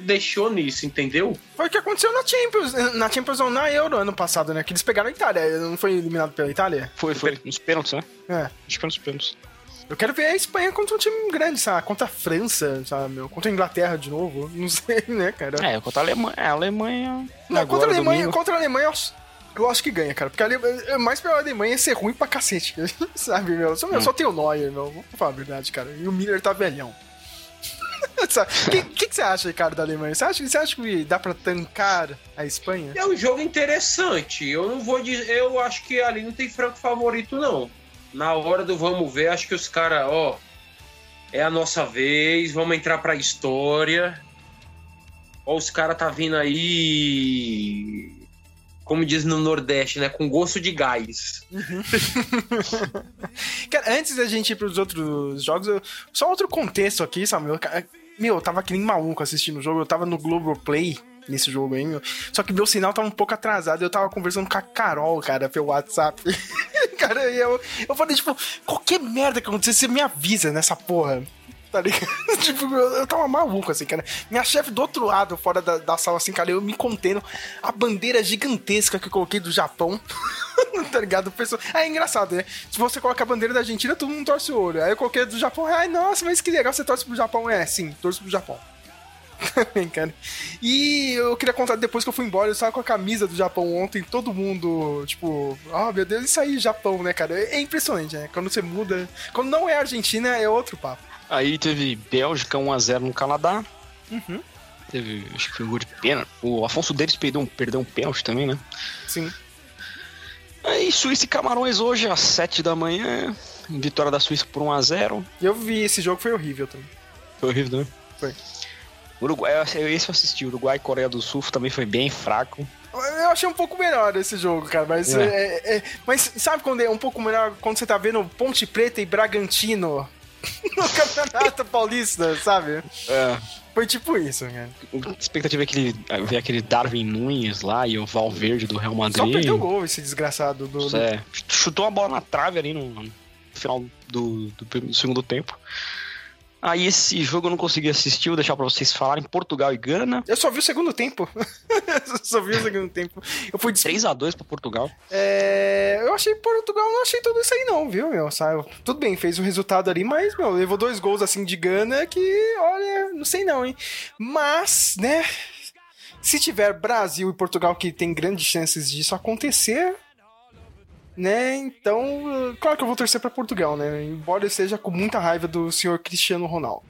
deixou nisso, entendeu? Foi o que aconteceu na Champions, na Champions ou na Euro ano passado, né? Que eles pegaram a Itália, não foi eliminado pela Itália? Foi, foi, nos pênaltis, né? É. Acho que foi nos pênaltis. Eu quero ver a Espanha contra um time grande, sabe? Contra a França, sabe, meu? Contra a Inglaterra de novo. Não sei, né, cara? É, contra a Alemanha. A Alemanha. Não, agora, contra a Alemanha, domingo. contra a Alemanha, eu acho que ganha, cara. Porque a Alemanha, é mais pela Alemanha ser ruim pra cacete. Sabe, meu? Só, hum. só tem o Neuer, meu. Vou falar a verdade, cara. E o Miller tá velhão. O que, que, que você acha, Ricardo, da Alemanha? Você acha, você acha que dá pra tancar a Espanha? É um jogo interessante. Eu não vou dizer. Eu acho que ali não tem franco favorito, não. Na hora do vamos ver, acho que os caras, ó. É a nossa vez, vamos entrar pra história. Ó, os caras tá vindo aí. Como diz no Nordeste, né? Com gosto de gás. Cara, antes da gente ir pros outros jogos, eu- só outro contexto aqui, Samuel. Meu, eu tava que nem maluco assistindo o jogo, eu tava no Globoplay nesse jogo aí, meu. Só que meu sinal tava um pouco atrasado, eu tava conversando com a Carol, cara, pelo WhatsApp. cara, eu, eu falei, tipo, qualquer merda que acontecer, você me avisa nessa porra. Tá ligado? tipo, eu, eu tava maluco, assim, cara. Minha chefe do outro lado, fora da, da sala, assim, cara, eu me contendo. A bandeira gigantesca que eu coloquei do Japão. tá ligado? Pessoa... É engraçado, né? Se você coloca a bandeira da Argentina, todo mundo torce o olho. Aí eu coloquei do Japão, ai, nossa, mas que legal, você torce pro Japão. É, sim, torço pro Japão. Também, cara. E eu queria contar depois que eu fui embora, eu estava com a camisa do Japão ontem, todo mundo, tipo, ah, meu Deus, isso aí, Japão, né, cara? É impressionante, né? Quando você muda. Quando não é Argentina, é outro papo. Aí teve Bélgica 1x0 no Canadá. Uhum. Teve, acho que foi um gol de pênalti. O Afonso Deles perdeu um, perdeu um pênalti também, né? Sim. Aí Suíça e Camarões hoje às 7 da manhã. Vitória da Suíça por 1x0. E eu vi esse jogo, foi horrível também. Foi horrível, né? Foi. Uruguai, esse eu assisti. Uruguai e Coreia do Sul também foi bem fraco. Eu achei um pouco melhor esse jogo, cara, mas É. é, é- mas sabe quando é um pouco melhor quando você tá vendo Ponte Preta e Bragantino no Campeonato Paulista, sabe? É. Foi tipo isso, cara. A expectativa é que ele, ver aquele Darwin Nunes lá e o Valverde do Real Madrid. Só perdeu o gol esse desgraçado do, É, chutou a bola na trave ali no, final do, do do segundo tempo. Aí esse jogo eu não consegui assistir, vou deixar pra vocês falarem. Portugal e Gana. Eu só vi o segundo tempo. Eu só vi o segundo tempo. Eu fui. des- 3x2 pra Portugal. É, eu achei Portugal, não achei tudo isso aí, não, viu, meu? Sabe? Tudo bem, fez o resultado ali, mas, meu, levou dois gols assim de Gana que, olha, não sei não, hein? Mas, né? Se tiver Brasil e Portugal que tem grandes chances disso acontecer, né? Então, claro que eu vou torcer pra Portugal, né? Embora eu esteja com muita raiva do senhor Cristiano Ronaldo.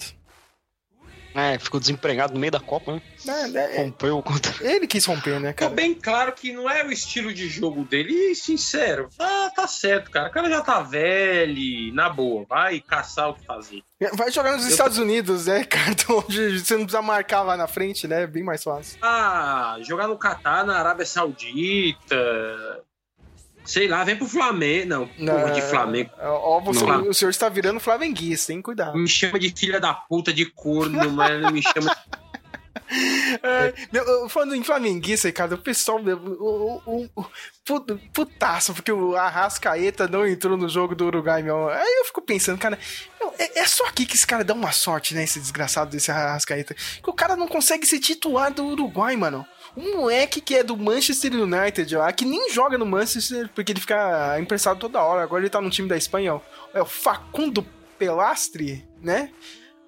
É, ficou desempregado no meio da Copa, né? É, né, é, Rompeu contra. ele quis romper, né, Ficou cara? bem claro que não é o estilo de jogo dele. E, sincero, tá, tá certo, cara. O cara já tá velho, na boa. Vai caçar o que fazer. Vai jogar nos Estados Unidos, né, cara? Onde você não precisa marcar lá na frente, né? Bem mais fácil. Ah, jogar no Catar, na Arábia Saudita. Sei lá, vem pro Flamengo. Não, porra de Flamengo. É, Ó, você- Não. o senhor está virando flamenguista, hein? Cuidado. Me chama de filha da puta, de corno, mas não me chama. É, meu, eu- falando em flamenguista, Ricardo, o pessoal, meu, o, o, o, put- putaço, porque o Arrascaeta não entrou no jogo do Uruguai, meu. Aí eu fico pensando, cara, meu, é, é só aqui que esse cara dá uma sorte, né? Esse desgraçado desse Arrascaeta. Que o cara não consegue ser titular do Uruguai, mano. Um moleque que é do Manchester United, ó, que nem joga no Manchester porque ele fica emprestado toda hora. Agora ele tá no time da Espanha, ó. É o Facundo Pelastre, né?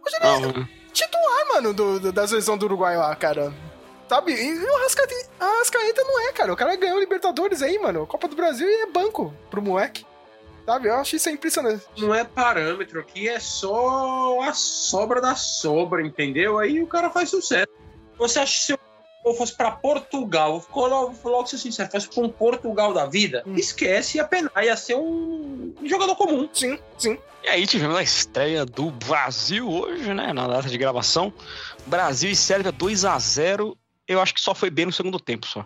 Hoje ele é Não, titular, mano, do, do- da seleção do Uruguai lá, cara. Sabe? E o Arrascaeta, Arrascaeta não é, cara. O cara ganhou Libertadores aí, mano. Copa do Brasil e é banco pro moleque. Sabe? Eu acho isso impressionante. Não é parâmetro aqui, é só a sobra da sobra, entendeu? Aí o cara faz sucesso. Você acha que se eu fosse pra Portugal, vou logo, vou logo ser sincero, fosse pra um Portugal da vida, Hum. esquece, ia penar, ia ser um, um jogador comum. Sim, sim. E aí tivemos a estreia do Brasil hoje, né? Na data de gravação. Brasil e Sérvia 2 a 0 Eu acho que só foi bem no segundo tempo, só.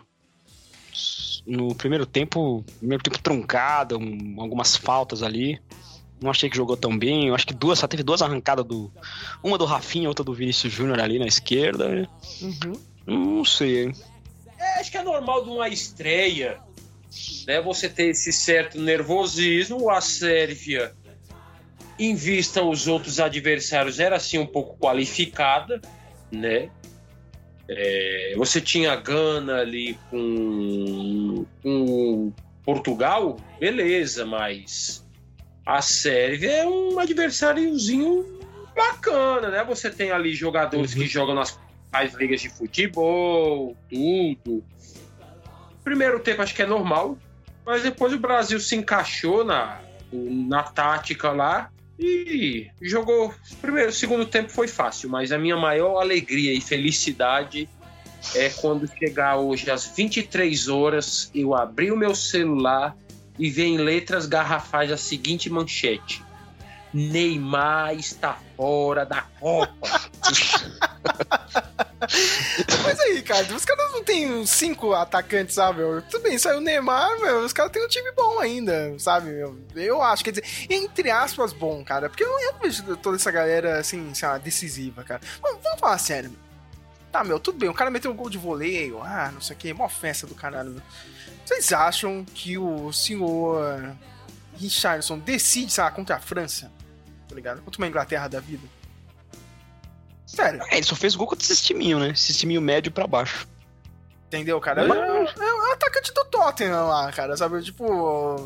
No primeiro tempo, primeiro tempo truncado, um- algumas faltas ali. Não achei que jogou tão bem. Eu acho que duas, só teve duas arrancadas do. Uma do Rafinha, outra do Vinícius Júnior ali na esquerda. Uhum. Não sei. hein? É, acho que é normal de uma estreia, né? Você ter esse certo nervosismo. A Sérvia, em vista aos outros adversários, era assim um pouco qualificada, né? É, você tinha Gana ali com, com Portugal, beleza, mas a Sérvia é um adversáriozinho bacana, né? Você tem ali jogadores que jogam nas as ligas de futebol, tudo. Primeiro tempo acho que é normal, mas depois o Brasil se encaixou na, na tática lá E jogou. Primeiro, segundo tempo foi fácil, mas a minha maior alegria e felicidade é quando chegar hoje às 23 horas, eu abrir o meu celular e ver em letras garrafais a seguinte manchete: Neymar está fora da Copa. Mas aí, cara, os caras não tem cinco atacantes, sabe? Tudo bem, saiu o Neymar, meu, os caras têm um time bom ainda, sabe? Meu? Eu acho, quer dizer, entre aspas, bom, cara, porque eu não, vejo toda essa galera, assim, sei lá, decisiva, cara. Vamos, vamos falar sério. Tá, meu, tudo bem, o cara meteu um gol de voleio, ah, não sei o que, mó festa do caralho, meu. Vocês acham que o senhor Richardson decide, sei lá, contra a França? Tá ligado? Contra uma Inglaterra da vida? Sério. É, ele só fez gol contra esse timinho, né? Esse timinho médio pra baixo. Entendeu, cara? É, é, é o atacante do Tottenham lá, cara, sabe? Tipo.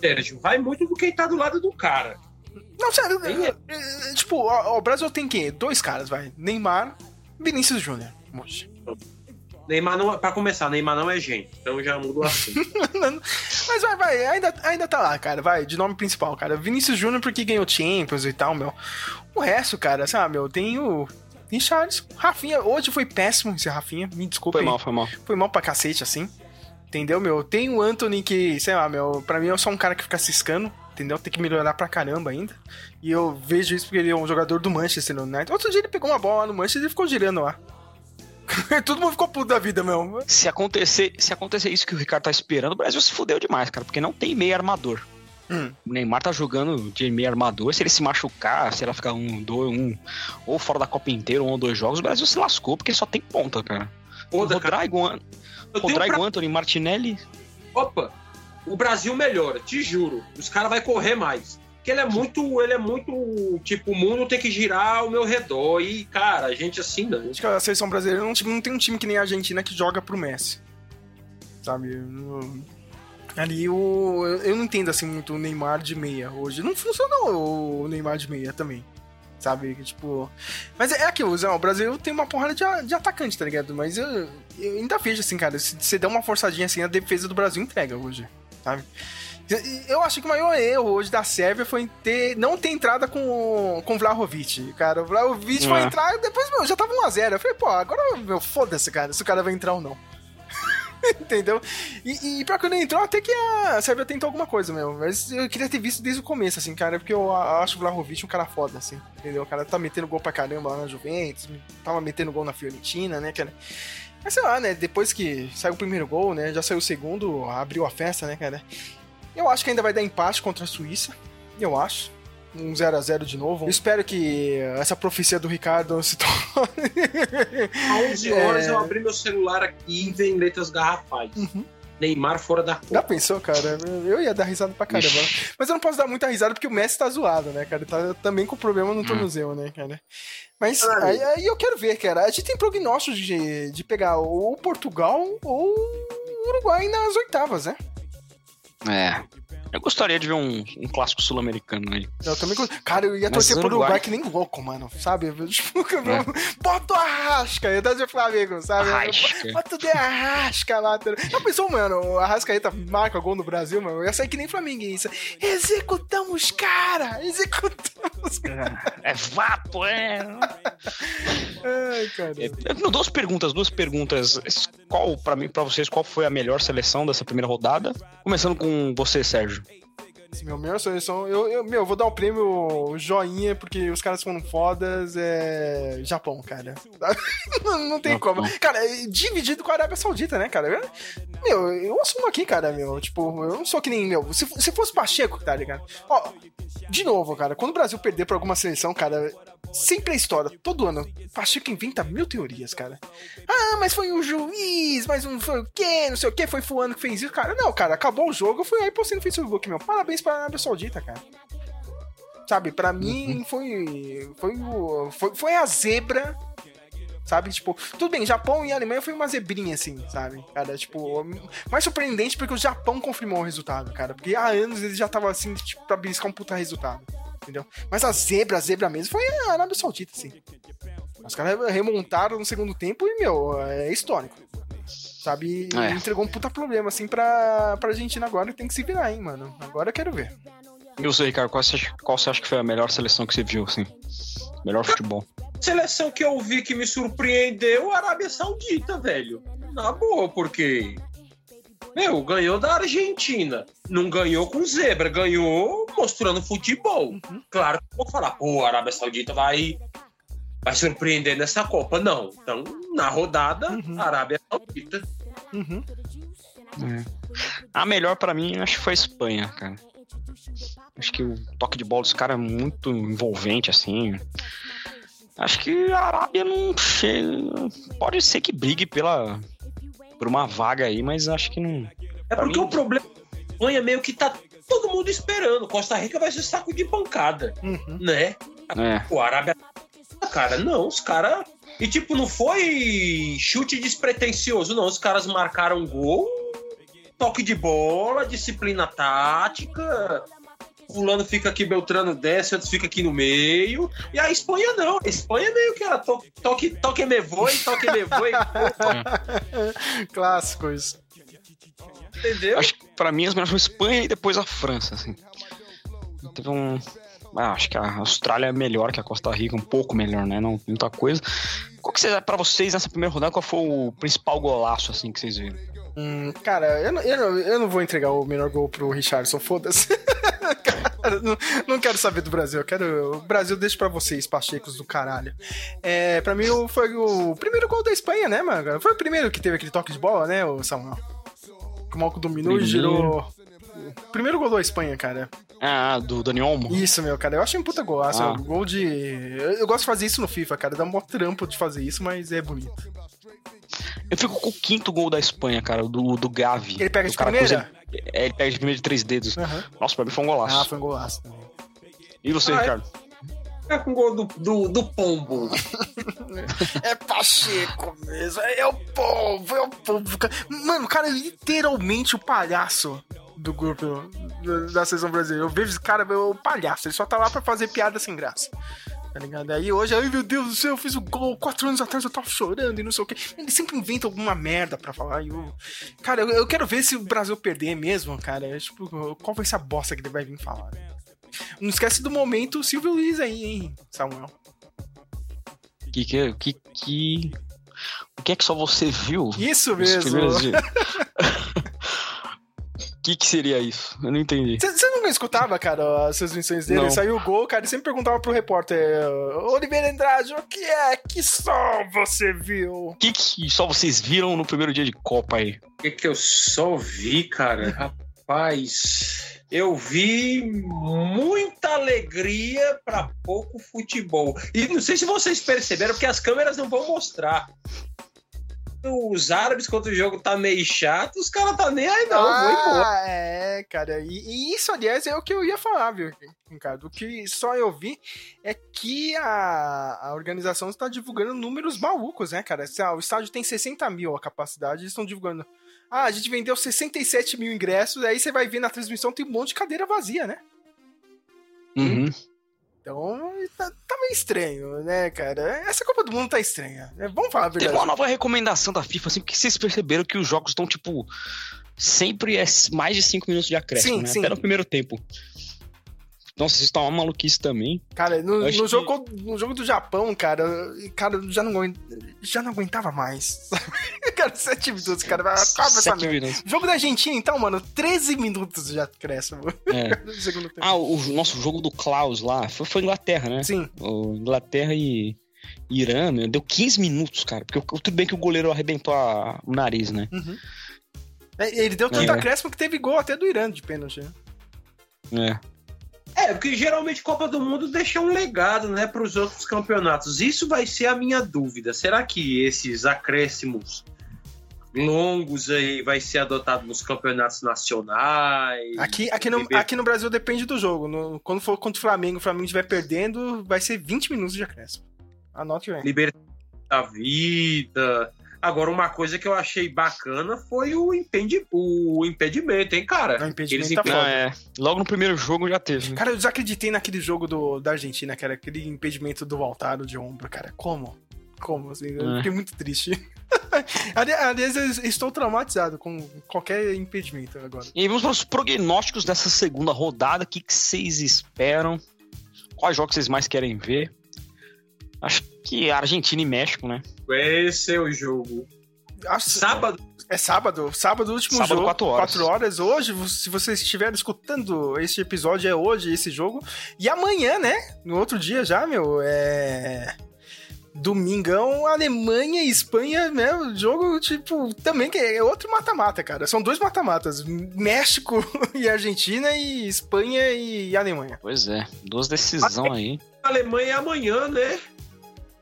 Sérgio, vai muito do quem tá do lado do cara. Não, sério. Tem- é, é, tipo, ó, o Brasil tem quem? Dois caras, vai. Neymar, Vinícius Júnior. Moça. Neymar não, pra começar, Neymar não é gente, então já mudou assim. Mas vai, vai, ainda, ainda tá lá, cara, vai, de nome principal, cara. Vinícius Júnior porque ganhou Champions e tal, meu. O resto, cara, sabe, meu, tem o Richards, Rafinha, hoje foi péssimo esse Rafinha, me desculpa Foi mal, foi mal. Foi mal pra cacete, assim. Entendeu, meu? Tem o Anthony que, sei lá, meu, pra mim é só um cara que fica ciscando, entendeu? Tem que melhorar pra caramba ainda. E eu vejo isso porque ele é um jogador do Manchester United. Outro dia ele pegou uma bola lá no Manchester e ficou girando lá. Todo mundo ficou puto da vida, meu. Se acontecer, se acontecer isso que o Ricardo tá esperando, o Brasil se fudeu demais, cara, porque não tem meio armador. Hum. O Neymar tá jogando de meio armador. Se ele se machucar, se ela ficar um, dois, um, ou fora da Copa inteira, um ou dois jogos, o Brasil se lascou, porque só tem ponta, cara. Foda, cara. Rodrigo, tenho Rodrigo pra... Anthony, Martinelli. Opa, o Brasil melhora, te juro. Os caras vão correr mais. Ele é muito, ele é muito, tipo, o mundo tem que girar ao meu redor. E, cara, a gente assim não. Acho que a seleção brasileira não, não tem um time que nem a Argentina que joga pro Messi. Sabe? Ali o. Eu não entendo assim muito o Neymar de meia hoje. Não funcionou o Neymar de meia também. Sabe? Tipo. Mas é aquilo, Zé, o Brasil tem uma porrada de, de atacante, tá ligado? Mas eu, eu ainda vejo assim, cara. Se você der uma forçadinha assim, a defesa do Brasil entrega hoje. Sabe? Eu acho que o maior erro hoje da Sérvia foi ter, não ter entrada com, com o Vlahovic. Cara, o Vlahovic foi É. entrar e depois, meu, já tava 1x0. Eu falei, pô, agora, meu, foda-se, cara, se o cara vai entrar ou não. Entendeu? E, e pra quando ele entrou, até que a Sérvia tentou alguma coisa, meu. Mas eu queria ter visto desde o começo, assim, cara, porque eu acho o Vlahovic um cara foda, assim. Entendeu? O cara tá metendo gol pra caramba lá na Juventus, tava metendo gol na Fiorentina, né, cara? Mas sei lá, né? Depois que saiu o primeiro gol, né? Já saiu o segundo, abriu a festa, né, cara? Eu acho que ainda vai dar empate contra a Suíça. Eu acho. Um 0x0 de novo. Eu espero que essa profecia do Ricardo se torne. Há 11 horas É. eu abri meu celular aqui e vem letras garrafais. Neymar fora da Já Copa. pensou, cara? Eu ia dar risada pra caramba. Mas eu não posso dar muita risada porque o Messi tá zoado, né, cara? Tá também com problema no tornozelo, né, cara? Mas aí, aí eu quero ver, cara. A gente tem prognósticos de, de pegar ou Portugal ou Uruguai nas oitavas, né? É. Eu gostaria de ver um, um clássico sul-americano aí. Eu também. Cara, eu ia Mas torcer pro Uruguai- que nem louco, mano. Sabe? Tipo, eu- bota o Arrasca, eu de Flamengo, sabe? Arrasca. Bota o de Arrasca lá. tá- Já pensou, mano? O Arrascaeta marca gol no Brasil, mano? Eu ia sair que nem flamenguista. Executamos, cara! Executamos, cara! É vapo, é. Ai, cara. É, duas perguntas, duas perguntas. Qual, pra mim, para vocês, qual foi a melhor seleção dessa primeira rodada? Começando com você, Sérgio. Esse meu melhor seleção. Eu, eu, meu, eu vou dar o prêmio joinha, porque os caras foram fodas. É. Japão, cara. não, não tem Japão. como. Cara, é dividido com a Arábia Saudita, né, cara? Eu- Meu, eu assumo aqui, cara, meu. Tipo, eu não sou que nem, meu. Se, se fosse Pacheco, tá ligado? Ó, de novo, cara, quando o Brasil perder pra alguma seleção, cara, sempre é história. Todo ano, Pacheco inventa mil teorias, cara. Ah, mas foi o juiz, mas não foi o quê, não sei o quê, foi fulano que fez isso. Cara, não, cara, acabou o jogo, eu fui aí postei no Facebook, meu. Parabéns pra Arábia Saudita, cara. Sabe, pra mim foi, foi, o, foi. Foi a zebra. Sabe, tipo, tudo bem, Japão e Alemanha foi uma zebrinha, assim, sabe? Cara, tipo, mais surpreendente porque o Japão confirmou o resultado, cara. Porque há anos eles já estavam assim, tipo, pra beliscar um puta resultado. Entendeu? Mas a zebra, a zebra mesmo, foi a Arábia Saudita, assim. Os caras remontaram no segundo tempo e, meu, é histórico. Sabe? E É. entregou um puta problema, assim, pra, pra Argentina agora que tem que se virar, hein, mano. Agora eu quero ver. E você, Ricardo, qual você, acha, qual você acha que foi a melhor seleção que você viu, assim? Melhor futebol? Seleção que eu vi que me surpreendeu, a Arábia Saudita, velho. Na boa, porque. Meu, ganhou da Argentina. Não ganhou com zebra, ganhou mostrando futebol. Claro que eu vou falar, pô, a Arábia Saudita vai, vai surpreender nessa Copa. Não. Então, na rodada, Uhum. Arábia Saudita. Uhum. A melhor pra mim, acho que foi a Espanha, cara. Acho que o toque de bola dos caras é muito envolvente, assim. Acho que a Arábia não chega. Pode ser que brigue pela. por uma vaga aí, mas acho que não. É Pra porque mim- o problema da Espanha meio que tá todo mundo esperando. Costa Rica vai ser saco de pancada, Uhum. né? É. O Arábia. Cara, não, os caras. E tipo, não foi chute despretensioso, não. Os caras marcaram gol, toque de bola, disciplina tática. Fulano fica aqui, Beltrano desce, outros fica aqui no meio. E a Espanha não. A Espanha meio que era to- toque, toque me voe, toque me voe, Clássico isso. entendeu? Acho que pra mim as melhores foram a Espanha e depois a França, assim. Teve um. Ah, acho que a Austrália é melhor que a Costa Rica, um pouco melhor, né? Não muita coisa. Qual que você, pra vocês nessa primeira rodada, qual foi o principal golaço, assim, que vocês viram? Hum, cara, eu não, eu, não, eu não vou entregar o melhor gol pro Richardson, foda-se. Cara, não, não quero saber do Brasil, eu quero. O Brasil deixa pra vocês, pachecos do caralho. É, pra mim foi o primeiro gol da Espanha, né, mano? Foi o primeiro que teve aquele toque de bola, né, o Samuel? Que o Malco dominou e girou. Primeiro gol da Espanha, cara. Ah, do Dani Olmo? Isso, meu, cara. Eu achei um puta golaço. Ah. um Gol de. Eu, eu gosto de fazer isso no FIFA, cara. Dá um mó trampo de fazer isso, mas é bonito. Eu fico com o quinto gol da Espanha, cara, do, do Gavi. Ele pega de cara primeira? cruza- é, ele pega de primeira de três dedos. Aham. Nossa, pra mim foi um golaço. Ah, foi um golaço também. E você, Ah, é? Ricardo? Fica com o gol do, do, do pombo. É Pacheco mesmo, é o povo, é o povo. Mano, o cara é literalmente o palhaço do grupo da seleção brasileira. Eu vejo esse cara, o palhaço, ele só tá lá pra fazer piada sem graça. Tá ligado? Aí hoje, ai meu Deus do céu, eu fiz o gol, quatro anos atrás eu tava chorando e não sei o que. Ele sempre inventa alguma merda pra falar. Eu... Cara, eu, eu quero ver se o Brasil perder mesmo, cara. É, tipo, qual vai ser a bosta que ele vai vir falar. né? Não esquece do momento Silvio Luiz aí, hein, Samuel. Que, que, que, que... O que é que só você viu? Isso mesmo. que, que seria isso? Eu não entendi. Você nunca escutava, cara, as transmissões dele? Não. Saiu o gol, cara, ele sempre perguntava pro repórter: Oliveira Andrade, o que é que só você viu? O que, que só vocês viram no primeiro dia de Copa aí? O que, que eu só vi, cara? Rapaz, eu vi muita alegria pra pouco futebol. E não sei se vocês perceberam, porque as câmeras não vão mostrar. Os árabes, quando o jogo tá meio chato, os caras tá nem aí, não. vou embora. ah, é, cara. E, e isso, aliás, é o que eu ia falar, viu, Ricardo? O que só eu vi é que a, a organização está divulgando números malucos, né, cara? Se, o estádio tem 60 mil a capacidade, eles estão divulgando. Ah, a gente vendeu 67 mil ingressos, aí você vai ver na transmissão tem um monte de cadeira vazia, né? Uhum. Então, tá, tá meio estranho, né, cara? Essa Copa do Mundo tá estranha. Vamos falar a Teve verdade. uma nova recomendação da FIFA, assim, porque vocês perceberam que os jogos estão, tipo, sempre é mais de 5 minutos de acréscimo, Sim, né? sim. Até no primeiro tempo. Nossa, isso tá uma maluquice também. Cara, no, no que- jogo, no jogo do Japão, cara, cara, já não, já não aguentava mais. Cara, 7 minutos, cara, vai acaba essa merda. Jogo da Argentina, então, mano, 13 minutos já cresce, mano. É. Ah, o nosso jogo do Klaus lá foi, foi Inglaterra, né? Sim. O Inglaterra e Irã, meu, deu 15 minutos, cara. Porque tudo bem que o goleiro arrebentou a- o nariz, né? É, Ele deu tanto É. acréscimo que teve gol até do Irã de pênalti. né? É. É, porque geralmente Copa do Mundo deixa um legado, né, para os outros campeonatos. Isso vai ser a minha dúvida. Será que esses acréscimos longos aí vai ser adotado nos campeonatos nacionais? Aqui, aqui, no, aqui no Brasil depende do jogo. No- quando for contra o Flamengo, o Flamengo estiver perdendo, vai ser 20 minutos de acréscimo. Anote bem. Libertadores da vida. Agora, uma coisa que eu achei bacana foi o, impendi o impedimento, hein, cara? O impedimento Eles tá é. Logo no primeiro jogo já teve. né? Cara, eu desacreditei naquele jogo do, da Argentina, cara. Aquele impedimento do Altaro de ombro, cara. Como? Como? Assim, eu É. fiquei muito triste. Ali- Aliás, eu estou traumatizado com qualquer impedimento agora. E aí vamos para os prognósticos dessa segunda rodada. O que, que vocês esperam? Quais jogos vocês mais querem ver? Acho que Argentina e México, né? Esse é o jogo. Acho- Sábado, É sábado. Sábado, último Sábado, jogo. quatro horas. Quatro horas. Hoje, se vocês estiverem escutando esse episódio, é hoje esse jogo. E amanhã, né? No outro dia já, meu, é. Domingão, Alemanha e Espanha, né? O jogo, tipo, também que é outro mata-mata, cara. São dois mata-matas: México e Argentina, e Espanha e Alemanha. Pois é, duas decisão aí. Alemanha é amanhã, né?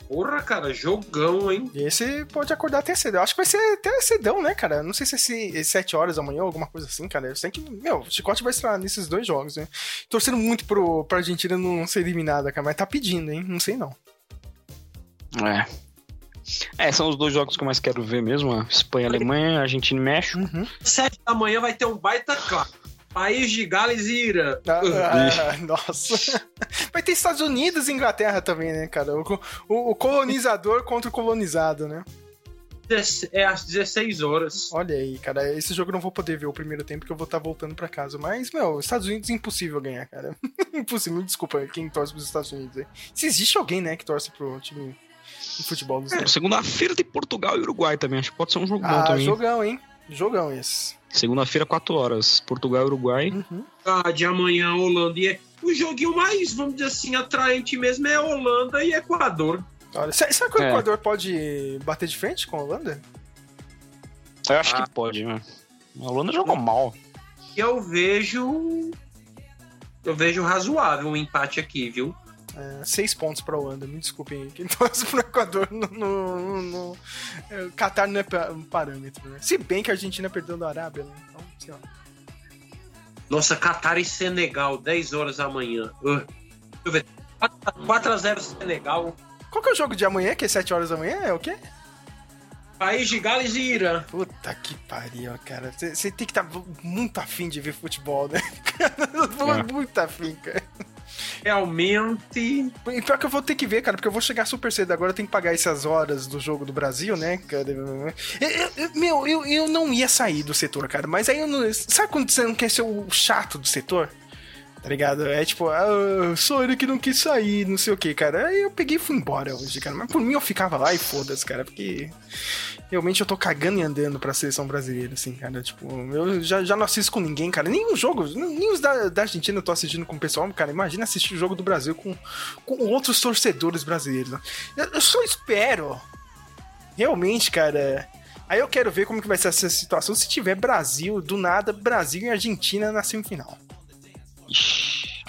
Porra, cara, jogão, hein? E esse pode acordar até cedo. Eu acho que vai ser até cedão, né, cara? Não sei se é se- sete horas da manhã ou alguma coisa assim, cara. Eu sei que, meu, o Chicote vai estar nesses dois jogos, né? Torcendo muito pro, pra Argentina não ser eliminada, cara. Mas tá pedindo, hein? Não sei não. É. É, são os dois jogos que eu mais quero ver mesmo: a Espanha, Alemanha, Argentina e México. Uhum. Sete da manhã vai ter um baita clássico. País de Gales e Irã. Ah, ah, ah, nossa. Vai ter Estados Unidos e Inglaterra também, né, cara? O, o- o colonizador contra o colonizado, né? É às 16 horas. Olha aí, cara. Esse jogo eu não vou poder ver o primeiro tempo porque eu vou estar voltando pra casa. Mas, meu, Estados Unidos é impossível ganhar, cara. impossível. Me desculpa quem torce pros Estados Unidos aí. Se existe alguém, né, que torce pro time de futebol Estados Segunda-feira tem Portugal e Uruguai também. Acho que pode ser um jogo bom Ah, também. jogão, hein? Jogão esse. Segunda-feira, 4 horas. Portugal e Uruguai. Uhum. Ah, de amanhã, Holanda e. O joguinho mais, vamos dizer assim, atraente mesmo é Holanda e Equador. Olha, será que o É. Equador pode bater de frente com a Holanda? Eu acho Ah. que pode, né? A Holanda jogou mal. E eu vejo. Eu vejo razoável um empate aqui, viu? É, seis pontos pra Holanda, me desculpem aí. Quem torce pro Equador no. no, no, no- é, o Qatar não é um parâmetro, né? Se bem que a Argentina perdeu da Arábia, né? Então, sei lá. Nossa, Catar e Senegal, 10 horas da manhã. Uh, deixa eu ver. 4x0 Senegal. Qual que é o jogo de amanhã, que é 7 horas da manhã? É o quê? País de Gales e Irã. Puta que pariu, cara. Você tem que estar muito afim de ver futebol, né? É. muito afim, cara. Realmente. E pior que eu vou ter que ver, cara, porque eu vou chegar super cedo agora, eu tenho que pagar essas horas do jogo do Brasil, né, meu, eu, eu não ia sair do setor, cara, mas aí eu não. Sabe quando você não quer ser o chato do setor? Tá ligado? É tipo, ah, sou ele que não quis sair, não sei o que, cara. Aí eu peguei e fui embora hoje, cara. Mas por mim eu ficava lá e foda-se, cara, porque realmente eu tô cagando e andando pra seleção brasileira, assim, cara. Tipo, eu já, já não assisto com ninguém, cara. Nenhum jogo, nem os da, da Argentina eu tô assistindo com o pessoal, cara. Imagina assistir o jogo do Brasil com, com outros torcedores brasileiros. né? Eu, só espero, realmente, cara. Aí eu quero ver como que vai ser essa situação se tiver Brasil, do nada, Brasil e Argentina na semifinal.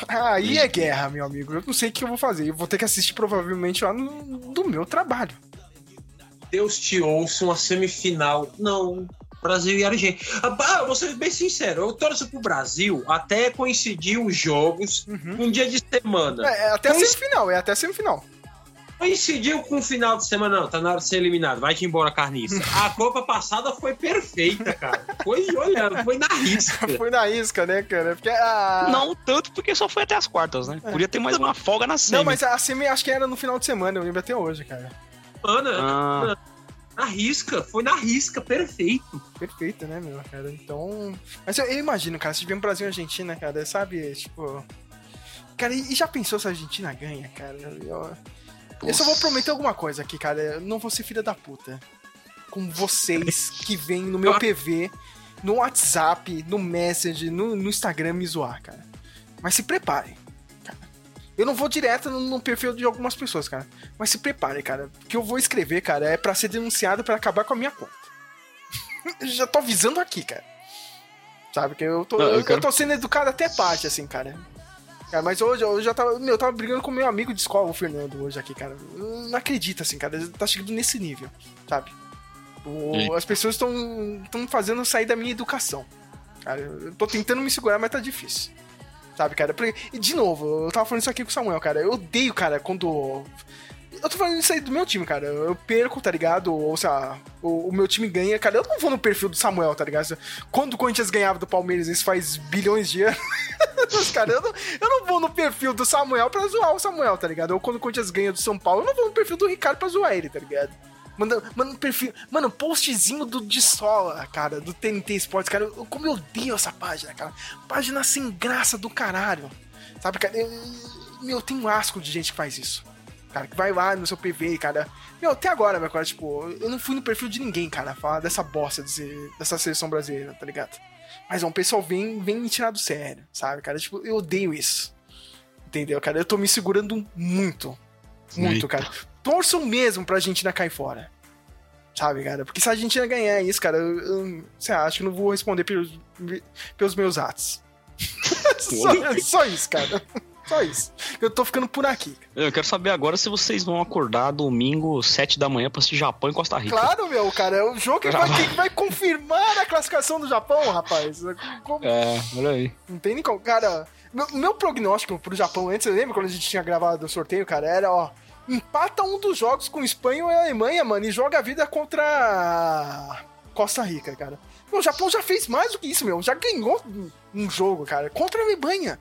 Aí é guerra, meu amigo. Eu não sei o que eu vou fazer. Eu vou ter que assistir provavelmente lá no, do meu trabalho. Deus te ouça uma semifinal. Não. Brasil e Argentina. Ah, bah, vou ser bem sincero, eu torço pro Brasil até coincidir os jogos um dia de semana. É, é até Coinc- semifinal, é até a semifinal. Coincidiu com o final de semana, não, tá na hora de ser eliminado, vai-te embora, carniça. A Copa passada foi perfeita, cara. Foi, olha, foi na risca. Foi na isca, né, cara? Porque a... Não tanto porque só foi até as quartas, né? Podia ter mais uma folga na semi. Não, mas a semi acho que era no final de semana, eu lembro até hoje, cara. Ana, Ah, na risca, foi na risca, perfeito. Perfeito, né, meu, cara? Então. Mas eu, eu imagino, cara, se tiver um Brasil e Argentina, cara, sabe? Tipo. Cara, e e já pensou se a Argentina ganha, cara? Eu, eu só vou prometer alguma coisa aqui, cara. Eu não vou ser filha da puta. Com vocês que vêm no meu PV, no WhatsApp, no Messenger, no, no Instagram me zoar, cara. Mas se preparem. Eu não vou direto no, no perfil de algumas pessoas, cara. Mas se preparem, cara. O que eu vou escrever, cara, é pra ser denunciado pra acabar com a minha conta. Já tô avisando aqui, cara. Sabe? Que eu tô, Não, eu eu, quero- tô sendo educado até parte, assim, cara. Cara, mas hoje eu já tava. Meu, eu tava brigando com meu amigo de escola, o Fernando, hoje aqui, cara. Eu não acredito, assim, cara. Tá chegando nesse nível, sabe? O- as pessoas estão fazendo sair da minha educação. Cara, eu tô tentando me segurar, mas tá difícil. Sabe, cara? E de novo, eu tava falando isso aqui com o Samuel, cara. Eu odeio, cara, quando. Eu tô falando isso aí do meu time, cara. Eu perco, tá ligado? Ou, sei lá, o, o meu time ganha, cara. Eu não vou no perfil do Samuel, tá ligado? Quando o Corinthians ganhava do Palmeiras, isso faz bilhões de anos. Cara, eu não, eu não vou no perfil do Samuel pra zoar o Samuel, tá ligado? Ou quando o Corinthians ganha do São Paulo, eu não vou no perfil do Ricardo pra zoar ele, tá ligado? Manda, manda um perfil. Mano, postzinho do de sola, cara, do TNT Esportes, cara. Eu, como eu odeio essa página, cara. Página sem graça do caralho. Sabe, cara? Eu, meu, eu tenho asco de gente que faz isso. Cara, que vai lá no seu PV, cara. Meu, até agora, meu cara, tipo, eu não fui no perfil de ninguém, cara, falar dessa bosta desse, dessa seleção brasileira, tá ligado? Mas ó, um pessoal vem, vem me tirar do sério, sabe, cara? Tipo, eu odeio isso. Entendeu, cara? Eu tô me segurando muito. Muito, Eita. cara. Torçam mesmo pra Argentina cair fora. Sabe, cara? Porque se a Argentina ganhar isso, cara, eu, eu você acha que eu não vou responder pelos, pelos meus atos. só, só isso, cara. Só isso. Eu tô ficando por aqui. Eu quero saber agora se vocês vão acordar domingo, 7 da manhã, pra assistir Japão e Costa Rica. Claro, meu, cara. É o jogo que vai, que vai confirmar a classificação do Japão, rapaz. Como- É, olha aí. Não tem nem como. Cara, meu, meu prognóstico pro Japão antes, você lembra quando a gente tinha gravado o sorteio, cara? Era, ó. Empata um dos jogos com Espanha ou Alemanha, mano, e joga a vida contra Costa Rica, cara. O Japão já fez mais do que isso, meu. Já ganhou um- jogo, cara, contra a Alemanha.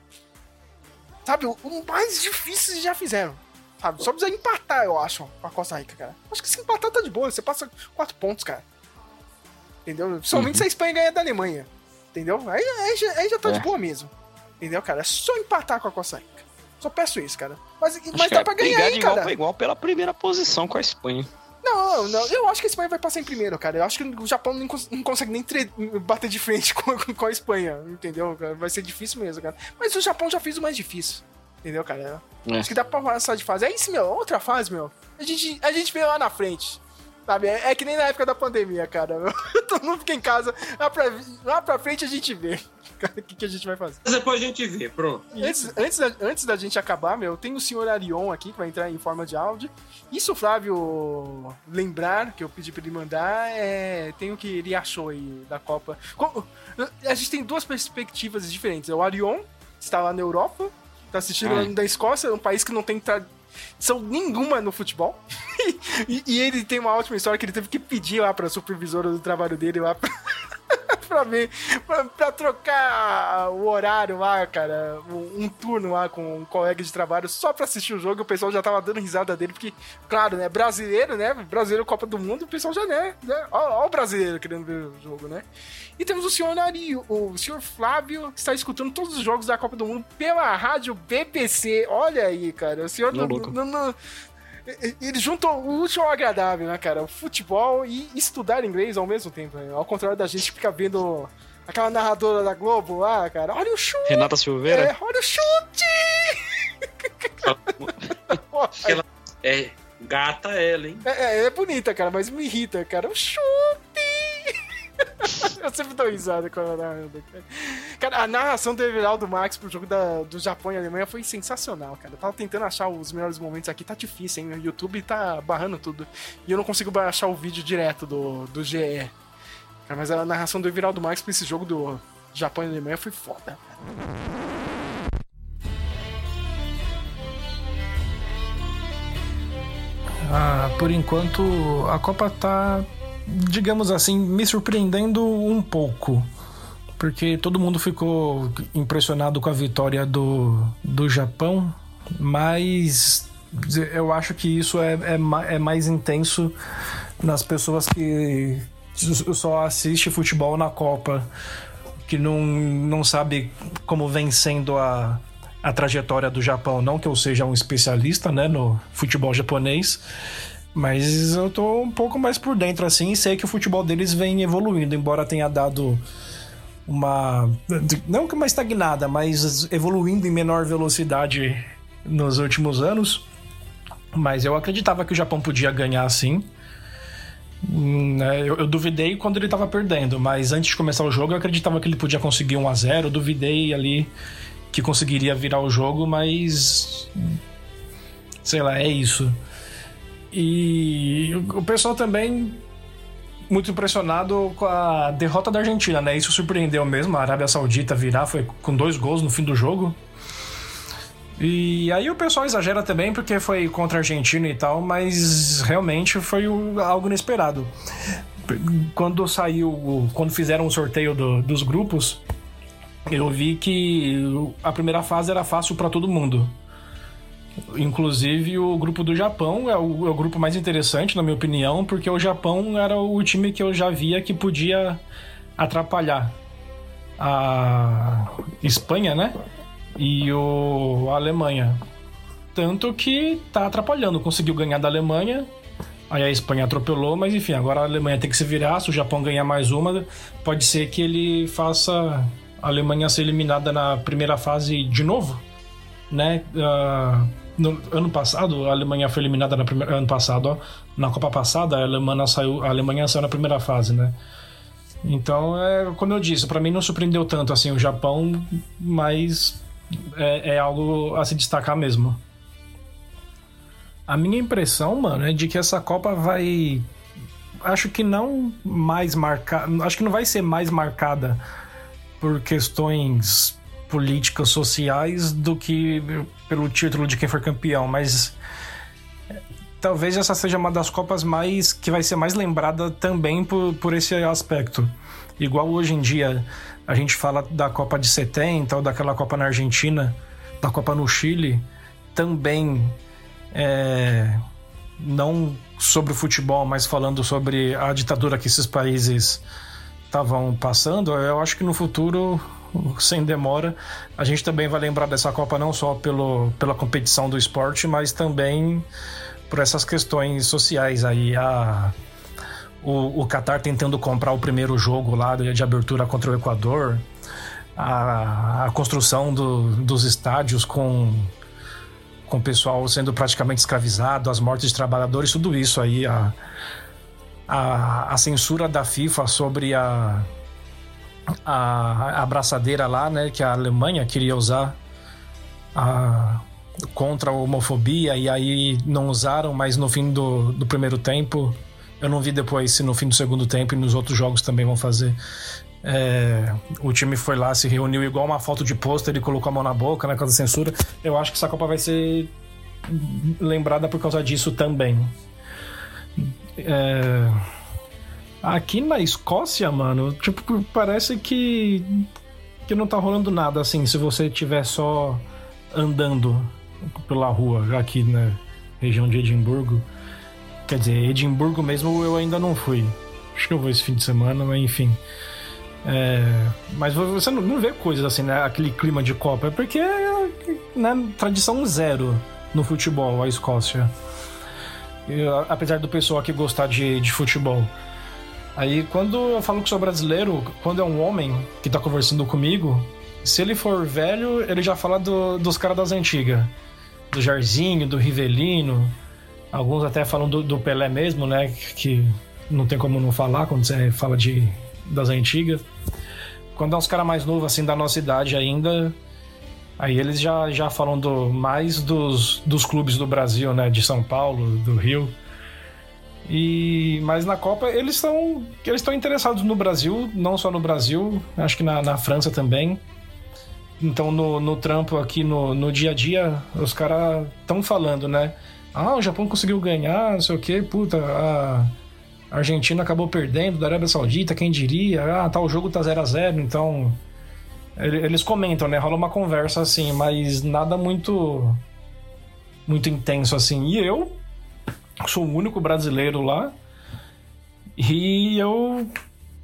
Sabe, o, mais difícil eles já fizeram. Sabe, só precisa empatar, eu acho, com a Costa Rica, cara. Acho que se empatar tá de boa, você passa quatro pontos, cara. Entendeu? Somente se a Espanha ganhar da Alemanha. Entendeu? Aí, aí, já, aí já tá É. de boa mesmo. Entendeu, cara? É só empatar com a Costa Rica. Só peço isso, cara. Mas, mas dá é pra ganhar, hein, de igual cara? pra igual pela primeira posição com a Espanha. Não, não, eu acho que a Espanha vai passar em primeiro, cara. Eu acho que o Japão não, cons- não consegue nem bater de frente com, com a Espanha, entendeu? cara? Vai ser difícil mesmo, cara. Mas o Japão já fez o mais difícil, entendeu, cara? É. Acho que dá pra passar de fase. É isso, meu. Outra fase, meu. A gente, a gente vê lá na frente. Sabe? É, é que nem na época da pandemia, cara. Todo mundo fica em casa. Lá pra, lá pra frente a gente vê. Cara, O que, que a gente vai fazer? Mas depois a gente vê, pronto. Antes, antes, da, antes da gente acabar, meu, tem o senhor Arion aqui que vai entrar em forma de áudio. Isso o Flávio lembrar, que eu pedi pra ele mandar, é, tem o que ele achou aí da Copa. Co- A gente tem duas perspectivas diferentes. É O Arion está lá na Europa, tá assistindo lá da Escócia, um país que não tem tradição nenhuma no futebol. e, e ele tem uma ótima história que ele teve que pedir lá pra supervisora do trabalho dele lá pra, pra ver, pra, pra trocar o horário lá, cara, um, turno lá com um colega de trabalho só pra assistir o jogo. O pessoal já tava dando risada dele, porque, claro, né, brasileiro, né, brasileiro Copa do Mundo, o pessoal já, né, né ó, ó o brasileiro querendo ver o jogo, né. E temos o senhor Ari, o senhor Flávio, que está escutando todos os jogos da Copa do Mundo pela rádio BBC. Olha aí, cara, o senhor não, não- não- ele junta o útil ao agradável, né, cara? O futebol e estudar inglês ao mesmo tempo. Né? Ao contrário da gente que fica vendo aquela narradora da Globo lá, cara. Olha o chute! Renata Silveira? É, olha o chute! Ela- É, gata ela, hein? É, é, é bonita, cara, mas me irrita, cara. O chute! Eu sempre dou risada com ela narrando, cara. A narração do Everaldo Max pro jogo da, do Japão e Alemanha foi sensacional, cara. Eu tava tentando achar os melhores momentos aqui, tá difícil, hein? O YouTube tá barrando tudo. E eu não consigo baixar o vídeo direto do, do GE. Cara, mas a narração do Everaldo Max pra esse jogo do Japão e Alemanha foi foda. Ah, por enquanto a Copa tá, digamos assim, me surpreendendo um pouco. Porque todo mundo ficou impressionado com a vitória do, do Japão, mas eu acho que isso é, é, é mais intenso nas pessoas que só assistem futebol na Copa, que não, não sabe como vem sendo a, a trajetória do Japão. Não que eu seja um especialista né, no futebol japonês, mas eu tô um pouco mais por dentro assim e sei que o futebol deles vem evoluindo, embora tenha dado uma. Não que uma estagnada, mas evoluindo em menor velocidade nos últimos anos. Mas eu acreditava que o Japão podia ganhar sim. Né, Eu, eu duvidei quando ele tava perdendo, mas antes de começar o jogo eu acreditava que ele podia conseguir 1 a 0 Eu duvidei ali que conseguiria virar o jogo, mas. Sei lá, é isso. E o pessoal também muito impressionado com a derrota da Argentina, né? Isso surpreendeu mesmo, a Arábia Saudita virar, foi com dois gols no fim do jogo. E aí o pessoal exagera também porque foi contra a Argentina e tal, mas realmente foi algo inesperado. Quando saiu, quando fizeram o sorteio do- dos grupos, eu vi que a primeira fase era fácil para todo mundo. Inclusive o grupo do Japão é o, é o, grupo mais interessante, na minha opinião, porque o Japão era o time que eu já via que podia atrapalhar a Espanha, né? E o a Alemanha. Tanto que tá atrapalhando. Conseguiu ganhar da Alemanha. Aí a Espanha atropelou, mas enfim, agora a Alemanha tem que se virar. Se o Japão ganhar mais uma, pode ser que ele faça a Alemanha ser eliminada na primeira fase de novo, né? Uh, no ano passado, a Alemanha foi eliminada na primeira ano passado, ó, na Copa passada, a Alemanha saiu, a Alemanha saiu na primeira fase, né? Então, é, como eu disse, para mim não surpreendeu tanto assim o Japão, mas é, é, algo a se destacar mesmo. A minha impressão, mano, é de que essa Copa vai. Acho que não mais marcada. Acho que não vai ser mais marcada por questões políticas sociais do que pelo título de quem for campeão, mas talvez essa seja uma das copas mais que vai ser mais lembrada também por, por esse aspecto. Igual hoje em dia a gente fala da Copa de 70 ou daquela Copa na Argentina, da Copa no Chile, também é, não sobre o futebol, mas falando sobre a ditadura que esses países estavam passando, eu acho que no futuro, sem demora, a gente também vai lembrar dessa Copa não só pelo, pela competição do esporte, mas também por essas questões sociais aí. A, o, o Qatar tentando comprar o primeiro jogo lá de, abertura contra o Equador, a, a construção do, dos estádios com com o pessoal sendo praticamente escravizado, as mortes de trabalhadores, tudo isso aí, a, a, a censura da FIFA sobre a, a, abraçadeira lá, né, que a Alemanha queria usar a, contra a homofobia e aí não usaram, mas no fim do, do primeiro tempo, eu não vi depois se no fim do segundo tempo e nos outros jogos também vão fazer. É, o time foi lá, se reuniu igual uma foto de pôster e colocou a mão na boca, né, com a censura. Eu acho que essa Copa vai ser lembrada por causa disso também. É... Aqui na Escócia, mano, tipo, parece que, que não tá rolando nada assim, se você estiver só andando pela rua aqui na região de Edimburgo. Quer dizer, Edimburgo mesmo eu ainda não fui. Acho que eu vou esse fim de semana, mas enfim. É, mas você não, não, vê coisas assim, né? Aquele clima de Copa. É porque é né, tradição zero no futebol, a Escócia. Eu, apesar do pessoal aqui gostar de, de futebol. Aí quando eu falo que sou brasileiro, quando é um homem que tá conversando comigo, se ele for velho, ele já fala do, dos caras das antigas. Do Jarzinho, do Rivelino. Alguns até falam do, do, Pelé mesmo, né? Que não tem como não falar quando você fala de, das antigas. Quando é uns caras mais novos, assim, da nossa idade ainda, Aí eles já, já falam do, mais dos, dos clubes do Brasil, né? De São Paulo, do Rio. E mas na Copa eles estão eles estão interessados no Brasil, não só no Brasil, acho que na, na França também. Então no, no trampo aqui no, no dia a dia os caras estão falando, né? Ah, o Japão conseguiu ganhar, não sei o que, puta, a Argentina acabou perdendo da Arábia Saudita, quem diria? Ah, tal jogo tá 0 a 0 então eles comentam, né? Rola uma conversa assim, mas nada muito. muito intenso assim. E eu sou o único brasileiro lá. E eu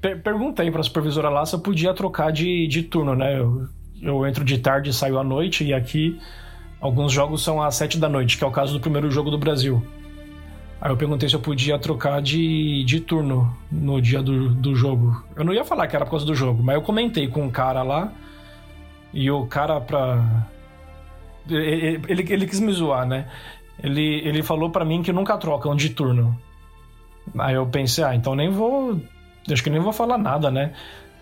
per perguntei pra supervisora lá se eu podia trocar de, de turno, né? Eu, eu entro de tarde e saio à noite, e aqui alguns jogos são às sete da noite, que é o caso do primeiro jogo do Brasil. Aí eu perguntei se eu podia trocar de, de turno no dia do, do jogo. Eu não ia falar que era por causa do jogo, mas eu comentei com um cara lá. E o cara pra. Ele, ele, ele quis me zoar, né? Ele, ele falou para mim que nunca trocam de turno. Aí eu pensei, ah, então nem vou. Acho que nem vou falar nada, né?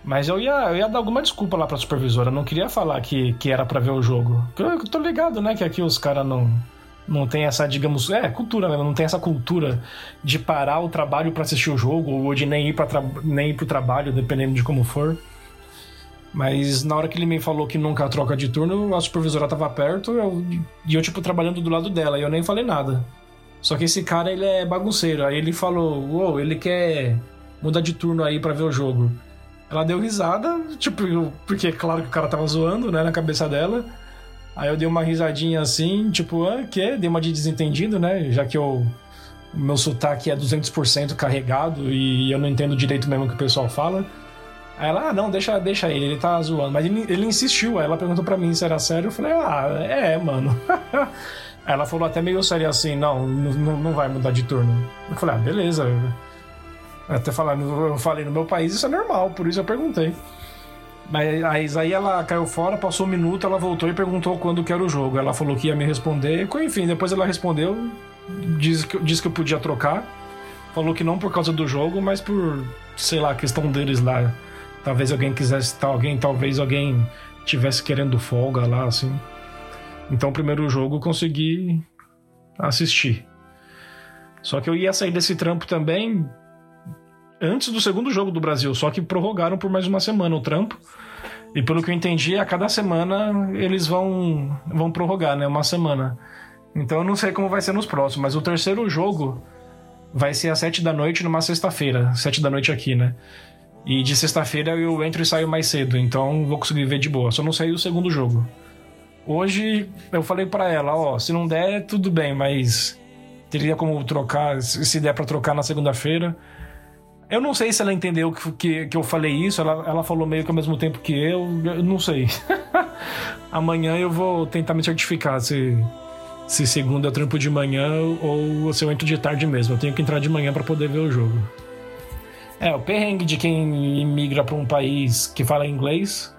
Mas eu ia, eu ia dar alguma desculpa lá pra supervisora. Eu não queria falar que, que era para ver o jogo. Eu, eu tô ligado, né? Que aqui os caras não. Não tem essa, digamos, é, cultura mesmo, não tem essa cultura de parar o trabalho para assistir o jogo ou de nem ir, pra nem ir pro trabalho, dependendo de como for. Mas na hora que ele me falou que nunca troca de turno, a supervisora tava perto eu, e eu, tipo, trabalhando do lado dela, e eu nem falei nada. Só que esse cara, ele é bagunceiro. Aí ele falou, uou, ele quer mudar de turno aí para ver o jogo. Ela deu risada, tipo, porque claro que o cara tava zoando, né, na cabeça dela. Aí eu dei uma risadinha assim, tipo, ah, que? Dei uma de desentendido, né? Já que eu, o meu sotaque é 200% carregado e eu não entendo direito mesmo o que o pessoal fala. Aí ela, ah, não, deixa, deixa ele, ele tá zoando. Mas ele, ele insistiu, aí ela perguntou pra mim se era sério. Eu falei, ah, é, mano. Aí ela falou até meio sério assim, não, não, não vai mudar de turno. Eu falei, ah, beleza. Até falar, eu falei, no meu país isso é normal, por isso eu perguntei. Mas aí ela caiu fora, passou um minuto, ela voltou e perguntou quando que era o jogo. Ela falou que ia me responder. Enfim, depois ela respondeu, disse que, disse que eu podia trocar. Falou que não por causa do jogo, mas por, sei lá, questão deles lá. Talvez alguém quisesse alguém, talvez alguém tivesse querendo folga lá, assim. Então, o primeiro jogo eu consegui assistir. Só que eu ia sair desse trampo também antes do segundo jogo do Brasil, só que prorrogaram por mais uma semana o trampo. E pelo que eu entendi, a cada semana eles vão vão prorrogar, né, uma semana. Então eu não sei como vai ser nos próximos, mas o terceiro jogo vai ser às sete da noite numa sexta-feira, sete da noite aqui, né? E de sexta-feira eu entro e saio mais cedo, então vou conseguir ver de boa. Só não sair o segundo jogo. Hoje eu falei para ela, ó, se não der, tudo bem, mas teria como trocar, se der para trocar na segunda-feira. Eu não sei se ela entendeu que, que, que, eu falei isso, ela, ela falou meio que ao mesmo tempo que eu, eu não sei. Amanhã eu vou tentar me certificar se, se segunda eu trampo de manhã ou se eu entro de tarde mesmo. Eu tenho que entrar de manhã para poder ver o jogo. É, o perrengue de quem imigra para um país que fala inglês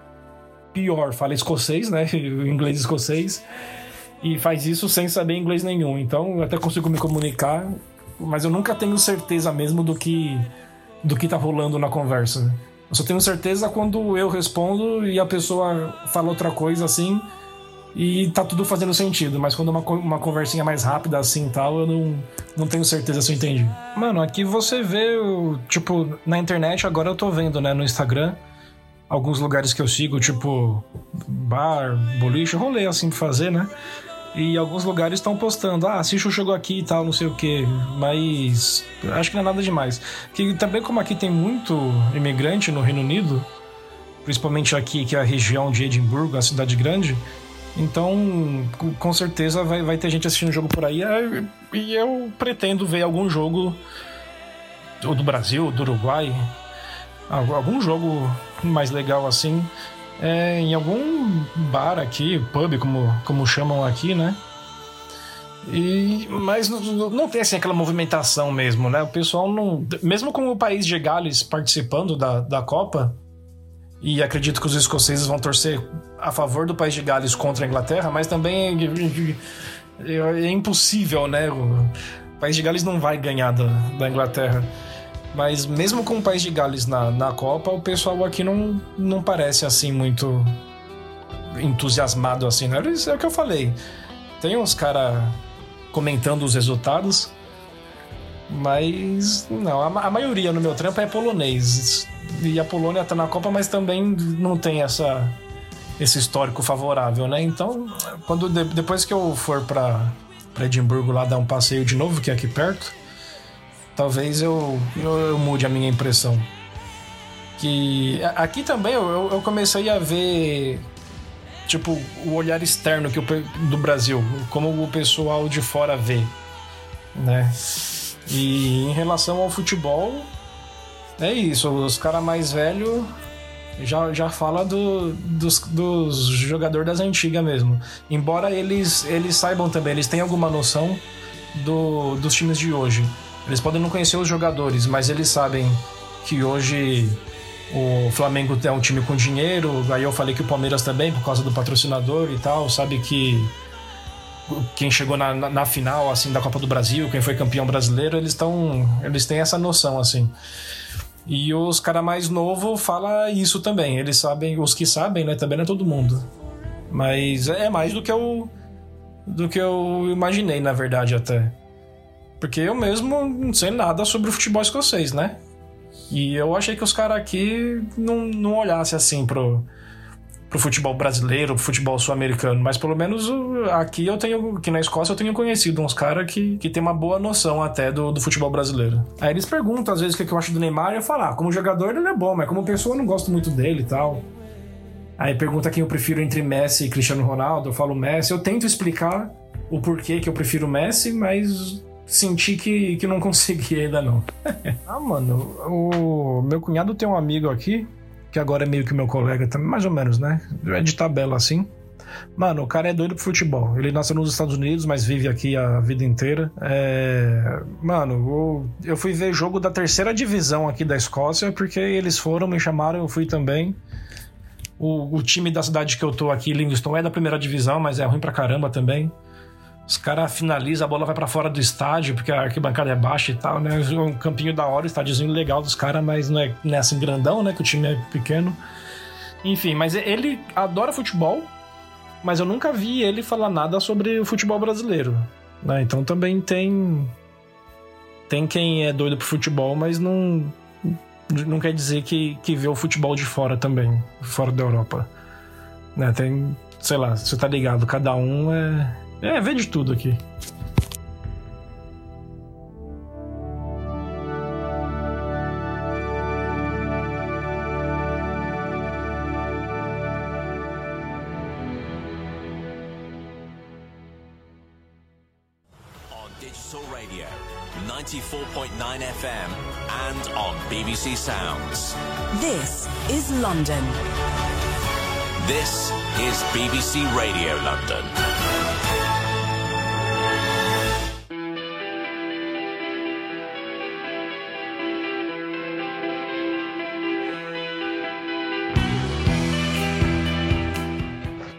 pior, fala escocês, né? inglês escocês. E faz isso sem saber inglês nenhum. Então eu até consigo me comunicar, mas eu nunca tenho certeza mesmo do que do que tá rolando na conversa. Eu só tenho certeza quando eu respondo e a pessoa fala outra coisa assim e tá tudo fazendo sentido. Mas quando uma, uma conversinha mais rápida assim tal, eu não, não tenho certeza se eu entendi. Mano, aqui você vê, tipo, na internet agora eu tô vendo, né, no Instagram alguns lugares que eu sigo, tipo bar, boliche, rolê assim pra fazer, né? E alguns lugares estão postando, ah, assiste o jogo aqui e tal, não sei o que. Mas acho que não é nada demais. Que também como aqui tem muito imigrante no Reino Unido, principalmente aqui que é a região de Edimburgo, a cidade grande, então com certeza vai, vai ter gente assistindo o jogo por aí. É, e eu pretendo ver algum jogo do Brasil, do Uruguai, algum jogo mais legal assim é em algum bar aqui, pub, como, como chamam aqui, né? E, mas não, não tem assim aquela movimentação mesmo, né? O pessoal não. Mesmo com o país de Gales participando da, da Copa, e acredito que os escoceses vão torcer a favor do país de Gales contra a Inglaterra, mas também é, impossível, né? O país de Gales não vai ganhar da, da Inglaterra. Mas mesmo com o país de Gales na, na Copa, o pessoal aqui não, não parece assim muito entusiasmado assim, né? Isso é o que eu falei. Tem uns caras comentando os resultados, mas não, a, a, maioria no meu trampo é polonês. E a Polônia tá na Copa, mas também não tem essa esse histórico favorável, né? Então, quando depois que eu for para Edimburgo lá dar um passeio de novo, que é aqui perto, talvez eu, eu, eu, mude a minha impressão. Que aqui também eu, eu comecei a ver tipo o olhar externo que o, do Brasil, como o pessoal de fora vê, né? E em relação ao futebol, é isso. Os caras mais velhos já, já fala do, dos, dos jogadores das antigas mesmo. Embora eles, eles saibam também, eles têm alguma noção do, dos times de hoje. Eles podem não conhecer os jogadores, mas eles sabem que hoje o Flamengo é um time com dinheiro. Aí eu falei que o Palmeiras também, por causa do patrocinador e tal, sabe que quem chegou na, na, na final assim da Copa do Brasil, quem foi campeão brasileiro, eles estão, eles têm essa noção assim. E os cara mais novo fala isso também. Eles sabem, os que sabem, né? Também não é todo mundo. Mas é mais do que eu do que eu imaginei, na verdade, até. Porque eu mesmo não sei nada sobre o futebol escocês, né? E eu achei que os caras aqui não, não olhassem assim pro, pro futebol brasileiro, pro futebol sul-americano. Mas pelo menos aqui eu tenho, aqui na Escócia eu tenho conhecido uns caras que, que tem uma boa noção até do, do futebol brasileiro. Aí eles perguntam às vezes o que eu acho do Neymar e eu falo, ah, como jogador ele é bom, mas como pessoa eu não gosto muito dele e tal. Aí pergunta quem eu prefiro entre Messi e Cristiano Ronaldo. Eu falo Messi. Eu tento explicar o porquê que eu prefiro Messi, mas senti que, que não consegui ainda não. ah, mano, o meu cunhado tem um amigo aqui, que agora é meio que meu colega também, mais ou menos, né? É de tabela assim. Mano, o cara é doido pro futebol. Ele nasceu nos Estados Unidos, mas vive aqui a vida inteira. É... Mano, eu fui ver jogo da terceira divisão aqui da Escócia, porque eles foram, me chamaram, eu fui também. O, o time da cidade que eu tô aqui, Livingston, é da primeira divisão, mas é ruim pra caramba também. Os caras finalizam, a bola vai para fora do estádio, porque a arquibancada é baixa e tal, né? Um campinho da hora, estádiozinho legal dos caras, mas não é, não é assim grandão, né? Que o time é pequeno. Enfim, mas ele adora futebol, mas eu nunca vi ele falar nada sobre o futebol brasileiro. Né? Então também tem. Tem quem é doido pro futebol, mas não. Não quer dizer que, que vê o futebol de fora também, fora da Europa. Né? Tem, sei lá, você tá ligado, cada um é, é, vê de tudo aqui. Digital Radio, 94.9 FM, and on BBC Sounds. This is London. This is BBC Radio London.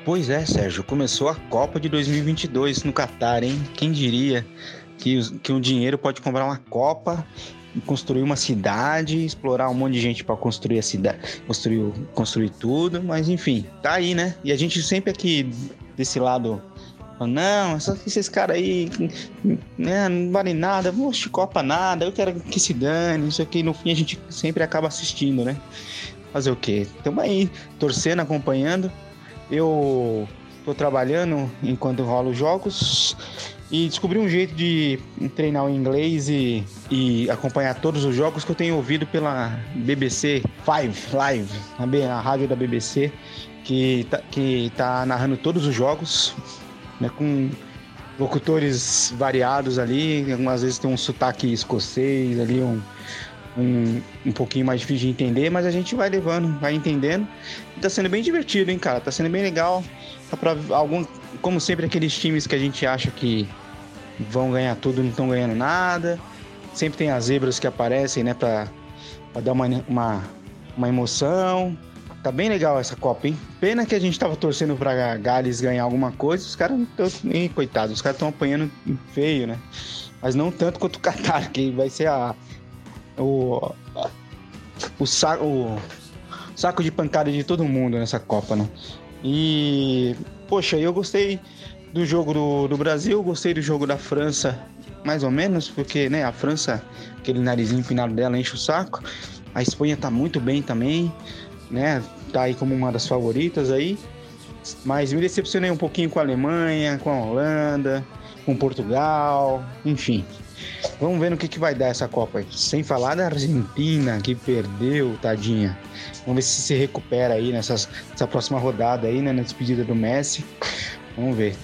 Pois é, Sérgio, começou a Copa de 2022 no Catar, hein? Quem diria que, que um dinheiro pode comprar uma Copa, construir uma cidade, explorar um monte de gente para construir a cidade, construir, construir tudo, mas enfim, tá aí, né? E a gente sempre aqui desse lado não, só que esses caras aí né, não vale nada, poxa, Copa nada, eu quero que se dane, isso aqui no fim a gente sempre acaba assistindo, né? Fazer o quê? Estamos aí, torcendo, acompanhando. Eu tô trabalhando enquanto rolo os jogos e descobri um jeito de treinar o inglês e, e acompanhar todos os jogos que eu tenho ouvido pela BBC Five Live, a rádio da BBC, que tá, que tá narrando todos os jogos, né, com locutores variados ali, algumas vezes tem um sotaque escocês ali, um, um, um pouquinho mais difícil de entender, mas a gente vai levando, vai entendendo. Tá sendo bem divertido, hein, cara? Tá sendo bem legal. Tá pra algum, como sempre, aqueles times que a gente acha que vão ganhar tudo não estão ganhando nada. Sempre tem as zebras que aparecem, né, pra, pra dar uma, uma, uma emoção. Tá bem legal essa Copa, hein? Pena que a gente tava torcendo pra Gales ganhar alguma coisa. Os caras não estão. Coitados, os caras estão apanhando feio, né? Mas não tanto quanto o Qatar, que vai ser a, o, o, saco, o saco de pancada de todo mundo nessa Copa, né? E, poxa, eu gostei do jogo do, do Brasil, gostei do jogo da França, mais ou menos, porque, né, a França, aquele narizinho empinado dela enche o saco. A Espanha tá muito bem também, né? Tá aí como uma das favoritas aí. Mas me decepcionei um pouquinho com a Alemanha, com a Holanda, com Portugal, enfim. Vamos ver no que, que vai dar essa Copa aí. Sem falar da Argentina, que perdeu, tadinha. Vamos ver se se recupera aí nessas, nessa próxima rodada aí, né? Na despedida do Messi. Vamos ver.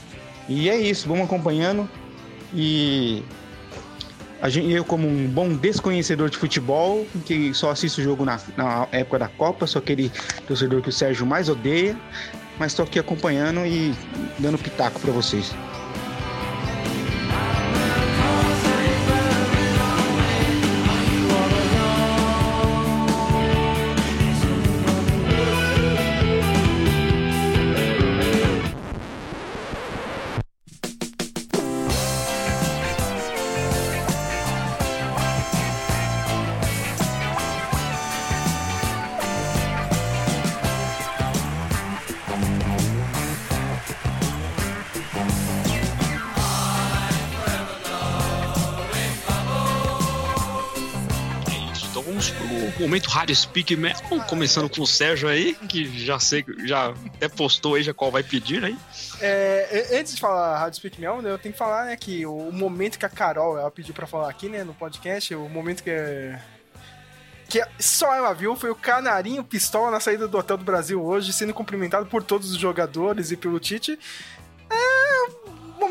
E é isso, vamos acompanhando. E gente, eu, como um bom desconhecedor de futebol, que só assisto o jogo na, na época da Copa, sou aquele torcedor que o Sérgio mais odeia, mas estou aqui acompanhando e dando pitaco para vocês. Speak Metal, começando com o Sérgio aí, que já sei, já até postou aí já qual vai pedir aí. É, antes de falar Rádio Speak Metal, eu tenho que falar né, que o momento que a Carol ela pediu pra falar aqui, né, no podcast, o momento que que só ela viu foi o Canarinho Pistola na saída do Hotel do Brasil hoje, sendo cumprimentado por todos os jogadores e pelo Tite. É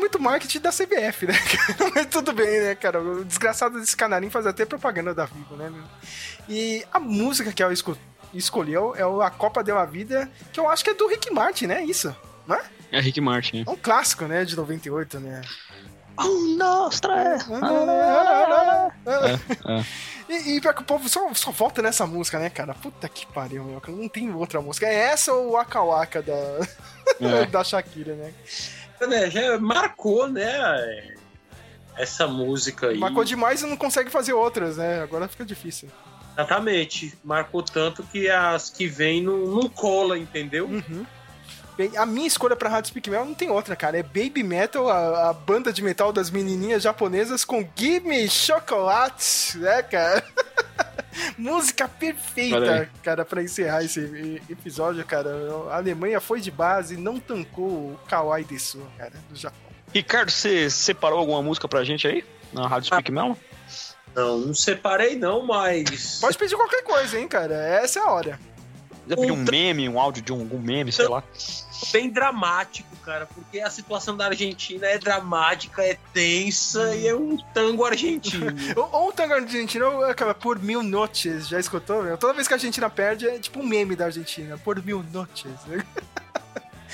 momento marketing da CBF, né? Mas tudo bem, né, cara? O desgraçado desse Canarinho faz até propaganda da Vivo, né? E a música que ela esco- escolheu é o A Copa Deu a Vida, que eu acho que é do Rick Martin, né? Isso, não é? É Rick Martin. É um clássico, né? De 98, né? Um, dois, três. É, E, e pior que o povo só, só volta nessa música, né, cara? Puta que pariu, meu. Não tem outra música. É essa ou o Waka Waka da, É. da Shakira, né? Né, já marcou, né? Essa música aí. Marcou demais e não consegue fazer outras, né? Agora fica difícil. Exatamente. Marcou tanto que as que vêm não, não cola, entendeu? Uhum. Bem, a minha escolha pra Rádio Speak Mel não tem outra, cara. É Baby Metal, a, a banda de metal das menininhas japonesas com Give Me Chocolate, né, cara? Música perfeita, cara, pra encerrar esse episódio, cara. A Alemanha foi de base e não tancou o Kawaii Desu, cara, do Japão. Ricardo, você separou alguma música pra gente aí? Na Rádio Speak Melon? Não, não separei não, mas. Pode pedir qualquer coisa, hein, cara. Essa é a hora. Quiser pedir um meme, um áudio de um, algum meme, sei lá. Bem dramático, cara, porque a situação da Argentina é dramática, é tensa e é um tango argentino. Ou, ou o tango argentino acaba por mil noches, já escutou? Meu? Toda vez que a Argentina perde é tipo um meme da Argentina, por mil noches.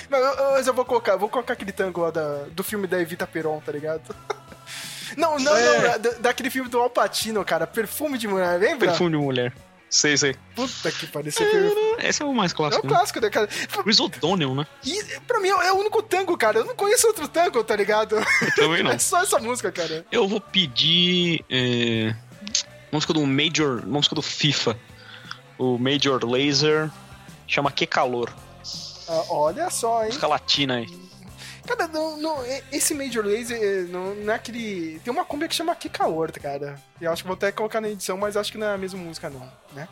Mas eu, mas eu vou colocar, vou colocar aquele tango lá da- do filme da Evita Peron, tá ligado? Não, não, É. não, da- daquele filme do Alpatino, cara, Perfume de Mulher, lembra? Perfume de mulher. Sei, sei. Puta que pariu, esse filme. Esse é o mais É o clássico. né? clássico, né, cara? Chris O'Donnell, né? E pra mim é o único tango, cara. Eu não conheço outro tango, tá ligado? Eu também não. É só essa música, cara. Eu vou pedir. É, música do Major. Música do FIFA. O Major Laser. Chama Que Calor. Ah, olha só, hein? Música latina aí. Cara, não, não, esse Major Laser eh, não, não é aquele. Tem uma cumbia que chama Que Calor, cara. Eu acho que vou até colocar na edição, mas acho que não é a mesma música, não, né?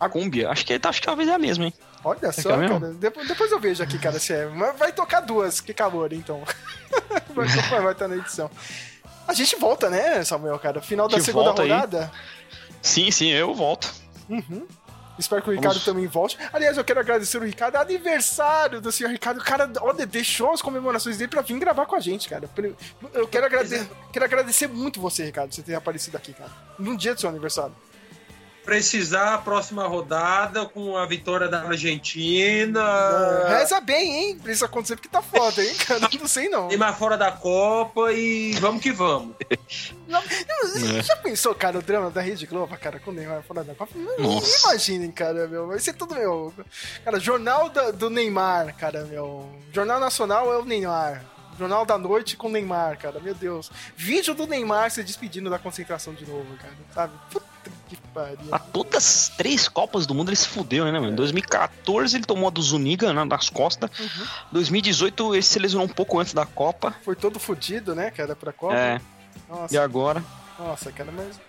A Cumbia. Acho que, acho que talvez é a mesma, hein? Olha só, é cara. Depois, depois eu vejo aqui, cara, se é. Mas vai tocar duas, Que Calor, então. vai, estar na edição. A gente volta, né, Samuel, cara? Final da segunda volta aí. rodada. Sim, sim, eu volto. Uhum. Espero que o Vamos- Ricardo também volte. Aliás, eu quero agradecer o Ricardo. É aniversário do senhor Ricardo. O cara, olha, deixou as comemorações dele pra vir gravar com a gente, cara. Eu quero agradecer, quero agradecer muito você, Ricardo, você ter aparecido aqui, cara. Num dia do seu aniversário. Precisar a próxima rodada com a vitória da Argentina. Reza bem, hein? Pra isso acontecer, porque tá foda, hein, cara? Não sei não. Neymar fora da Copa e vamos que vamos. Não, É. Já pensou, cara, o drama da Rede Globo, cara, com o Neymar fora da Copa? Não, Nossa. imaginem, cara, meu. Vai ser tudo, meu. Cara, jornal da- do Neymar, cara, meu. Jornal Nacional é o Neymar. Jornal da Noite com o Neymar, cara, meu Deus. Vídeo do Neymar se despedindo da concentração de novo, cara, sabe? Puta que pariu. A todas as três Copas do Mundo ele se fudeu, né, mano? Em 2014 ele tomou a do Zuniga né, nas costas. Uhum. 2018 ele se lesionou um pouco antes da Copa. Foi todo fudido, né, cara, pra Copa. É. Nossa. E agora? Nossa, cara, mas.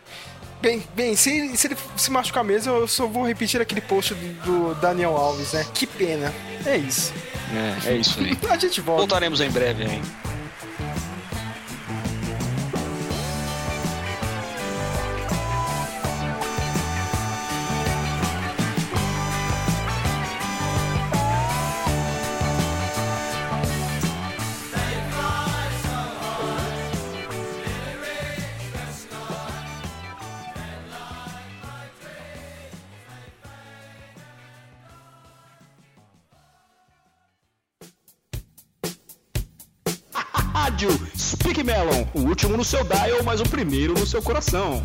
Bem, bem, se, se ele se machucar mesmo, eu só vou repetir aquele post do, do Daniel Alves, né? Que pena. É isso. É, é isso aí. A gente volta. Voltaremos em breve aí. Rádio Speak Melon, o último no seu dial, mas o primeiro no seu coração.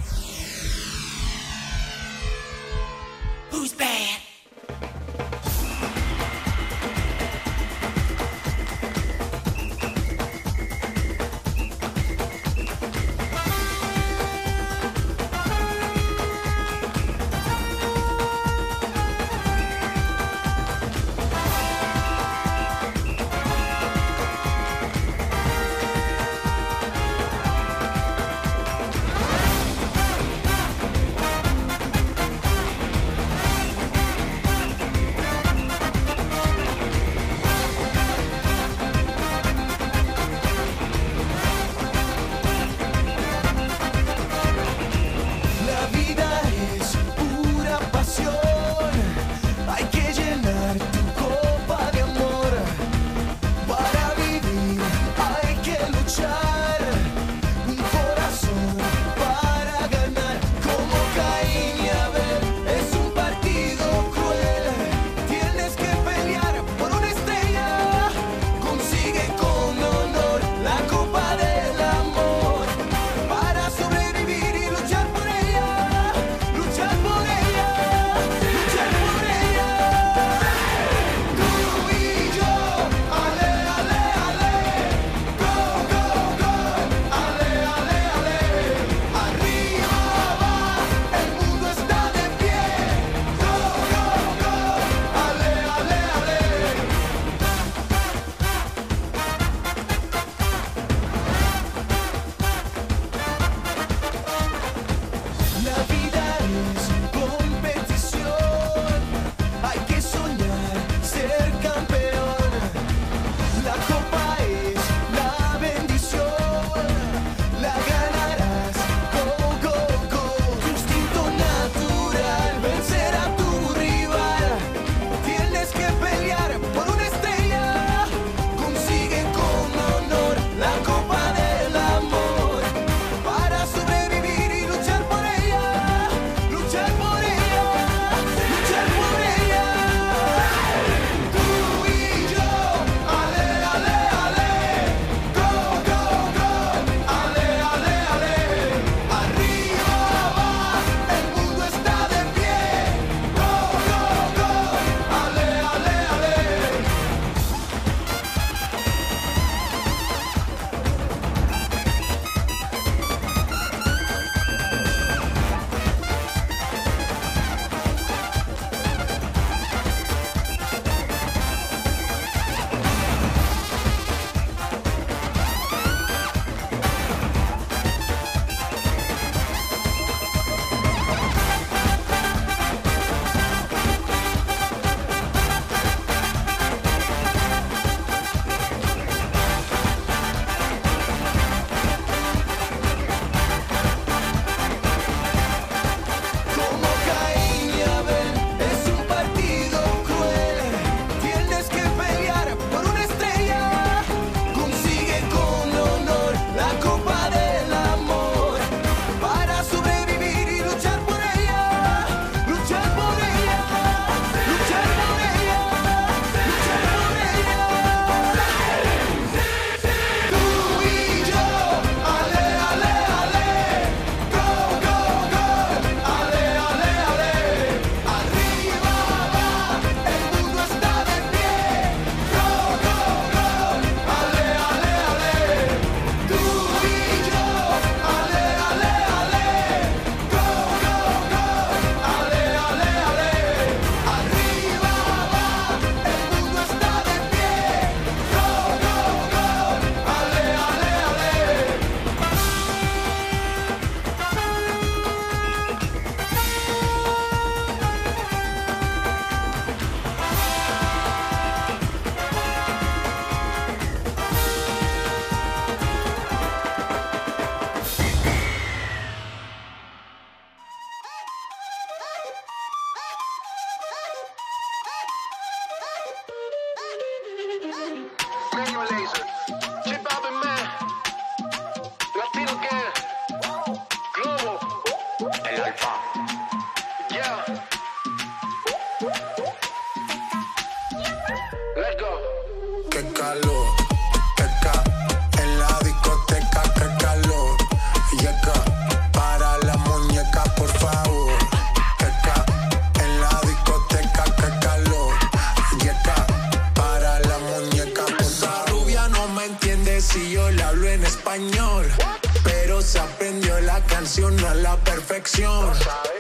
a la perfección.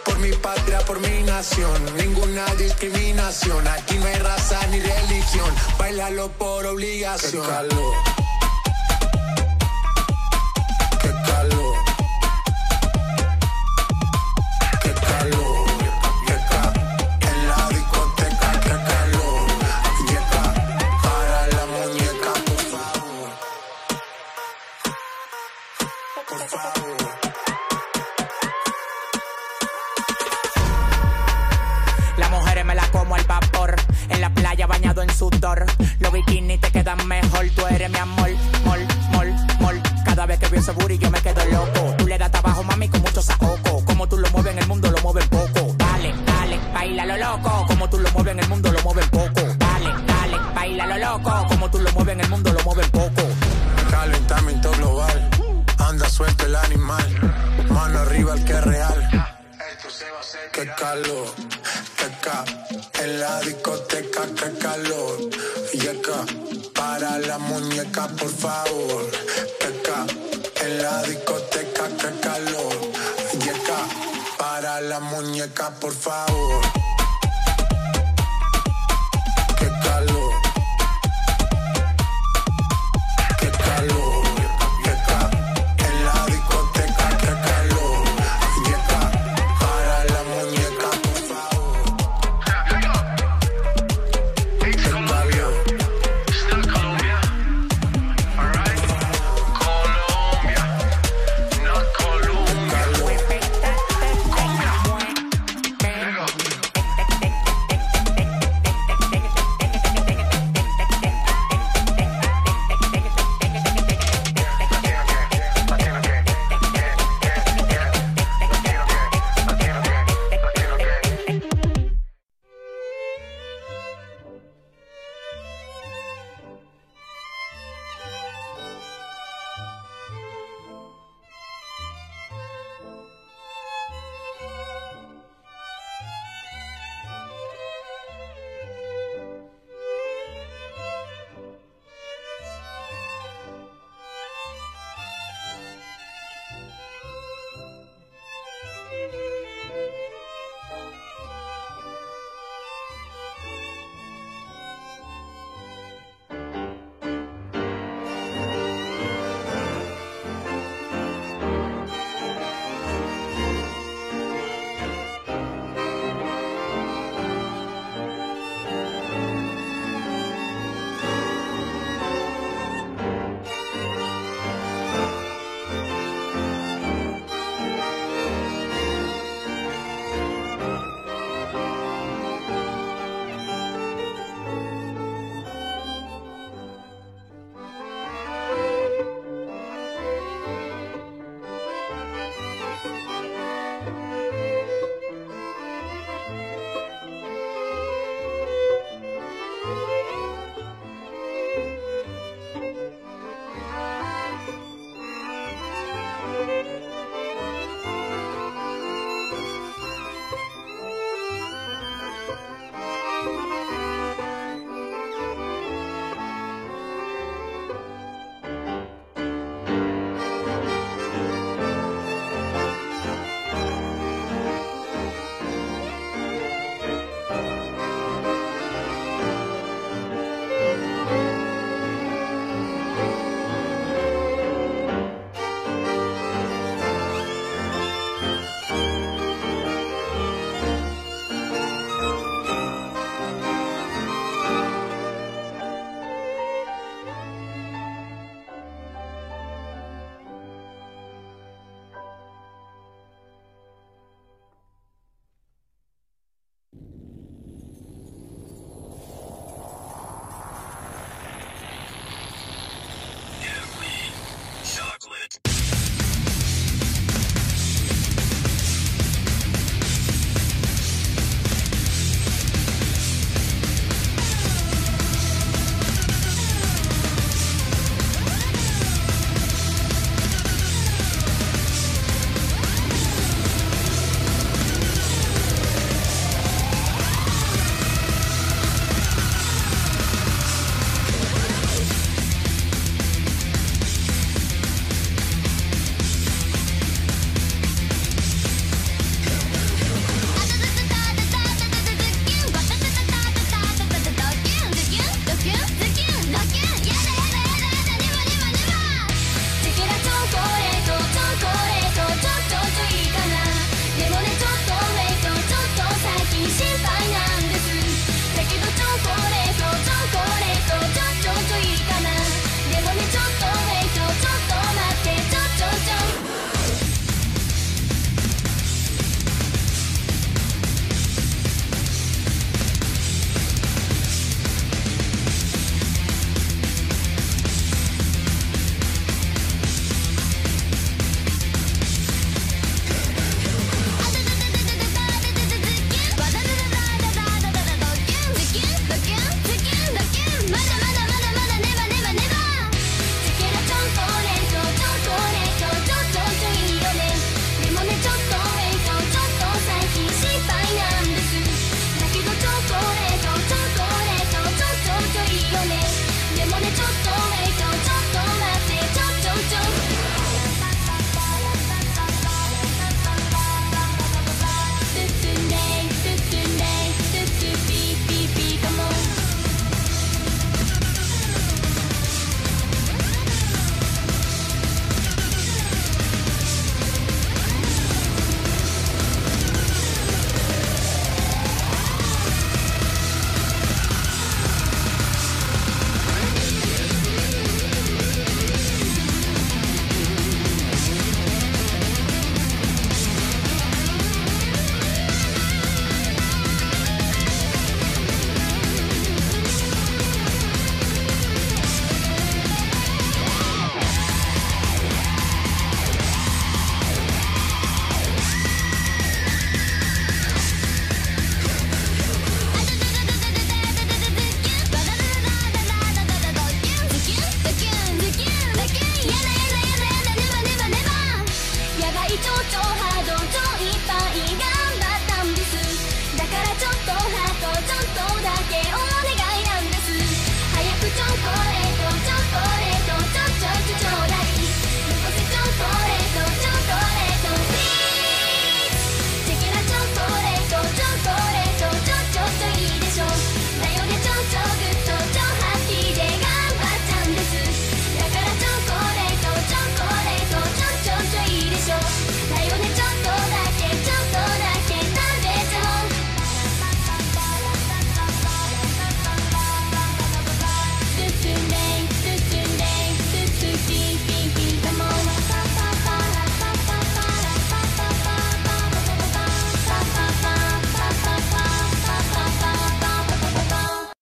Por mi patria, por mi nación, ninguna discriminación. Aquí no hay raza ni religión, bailalo por obligación.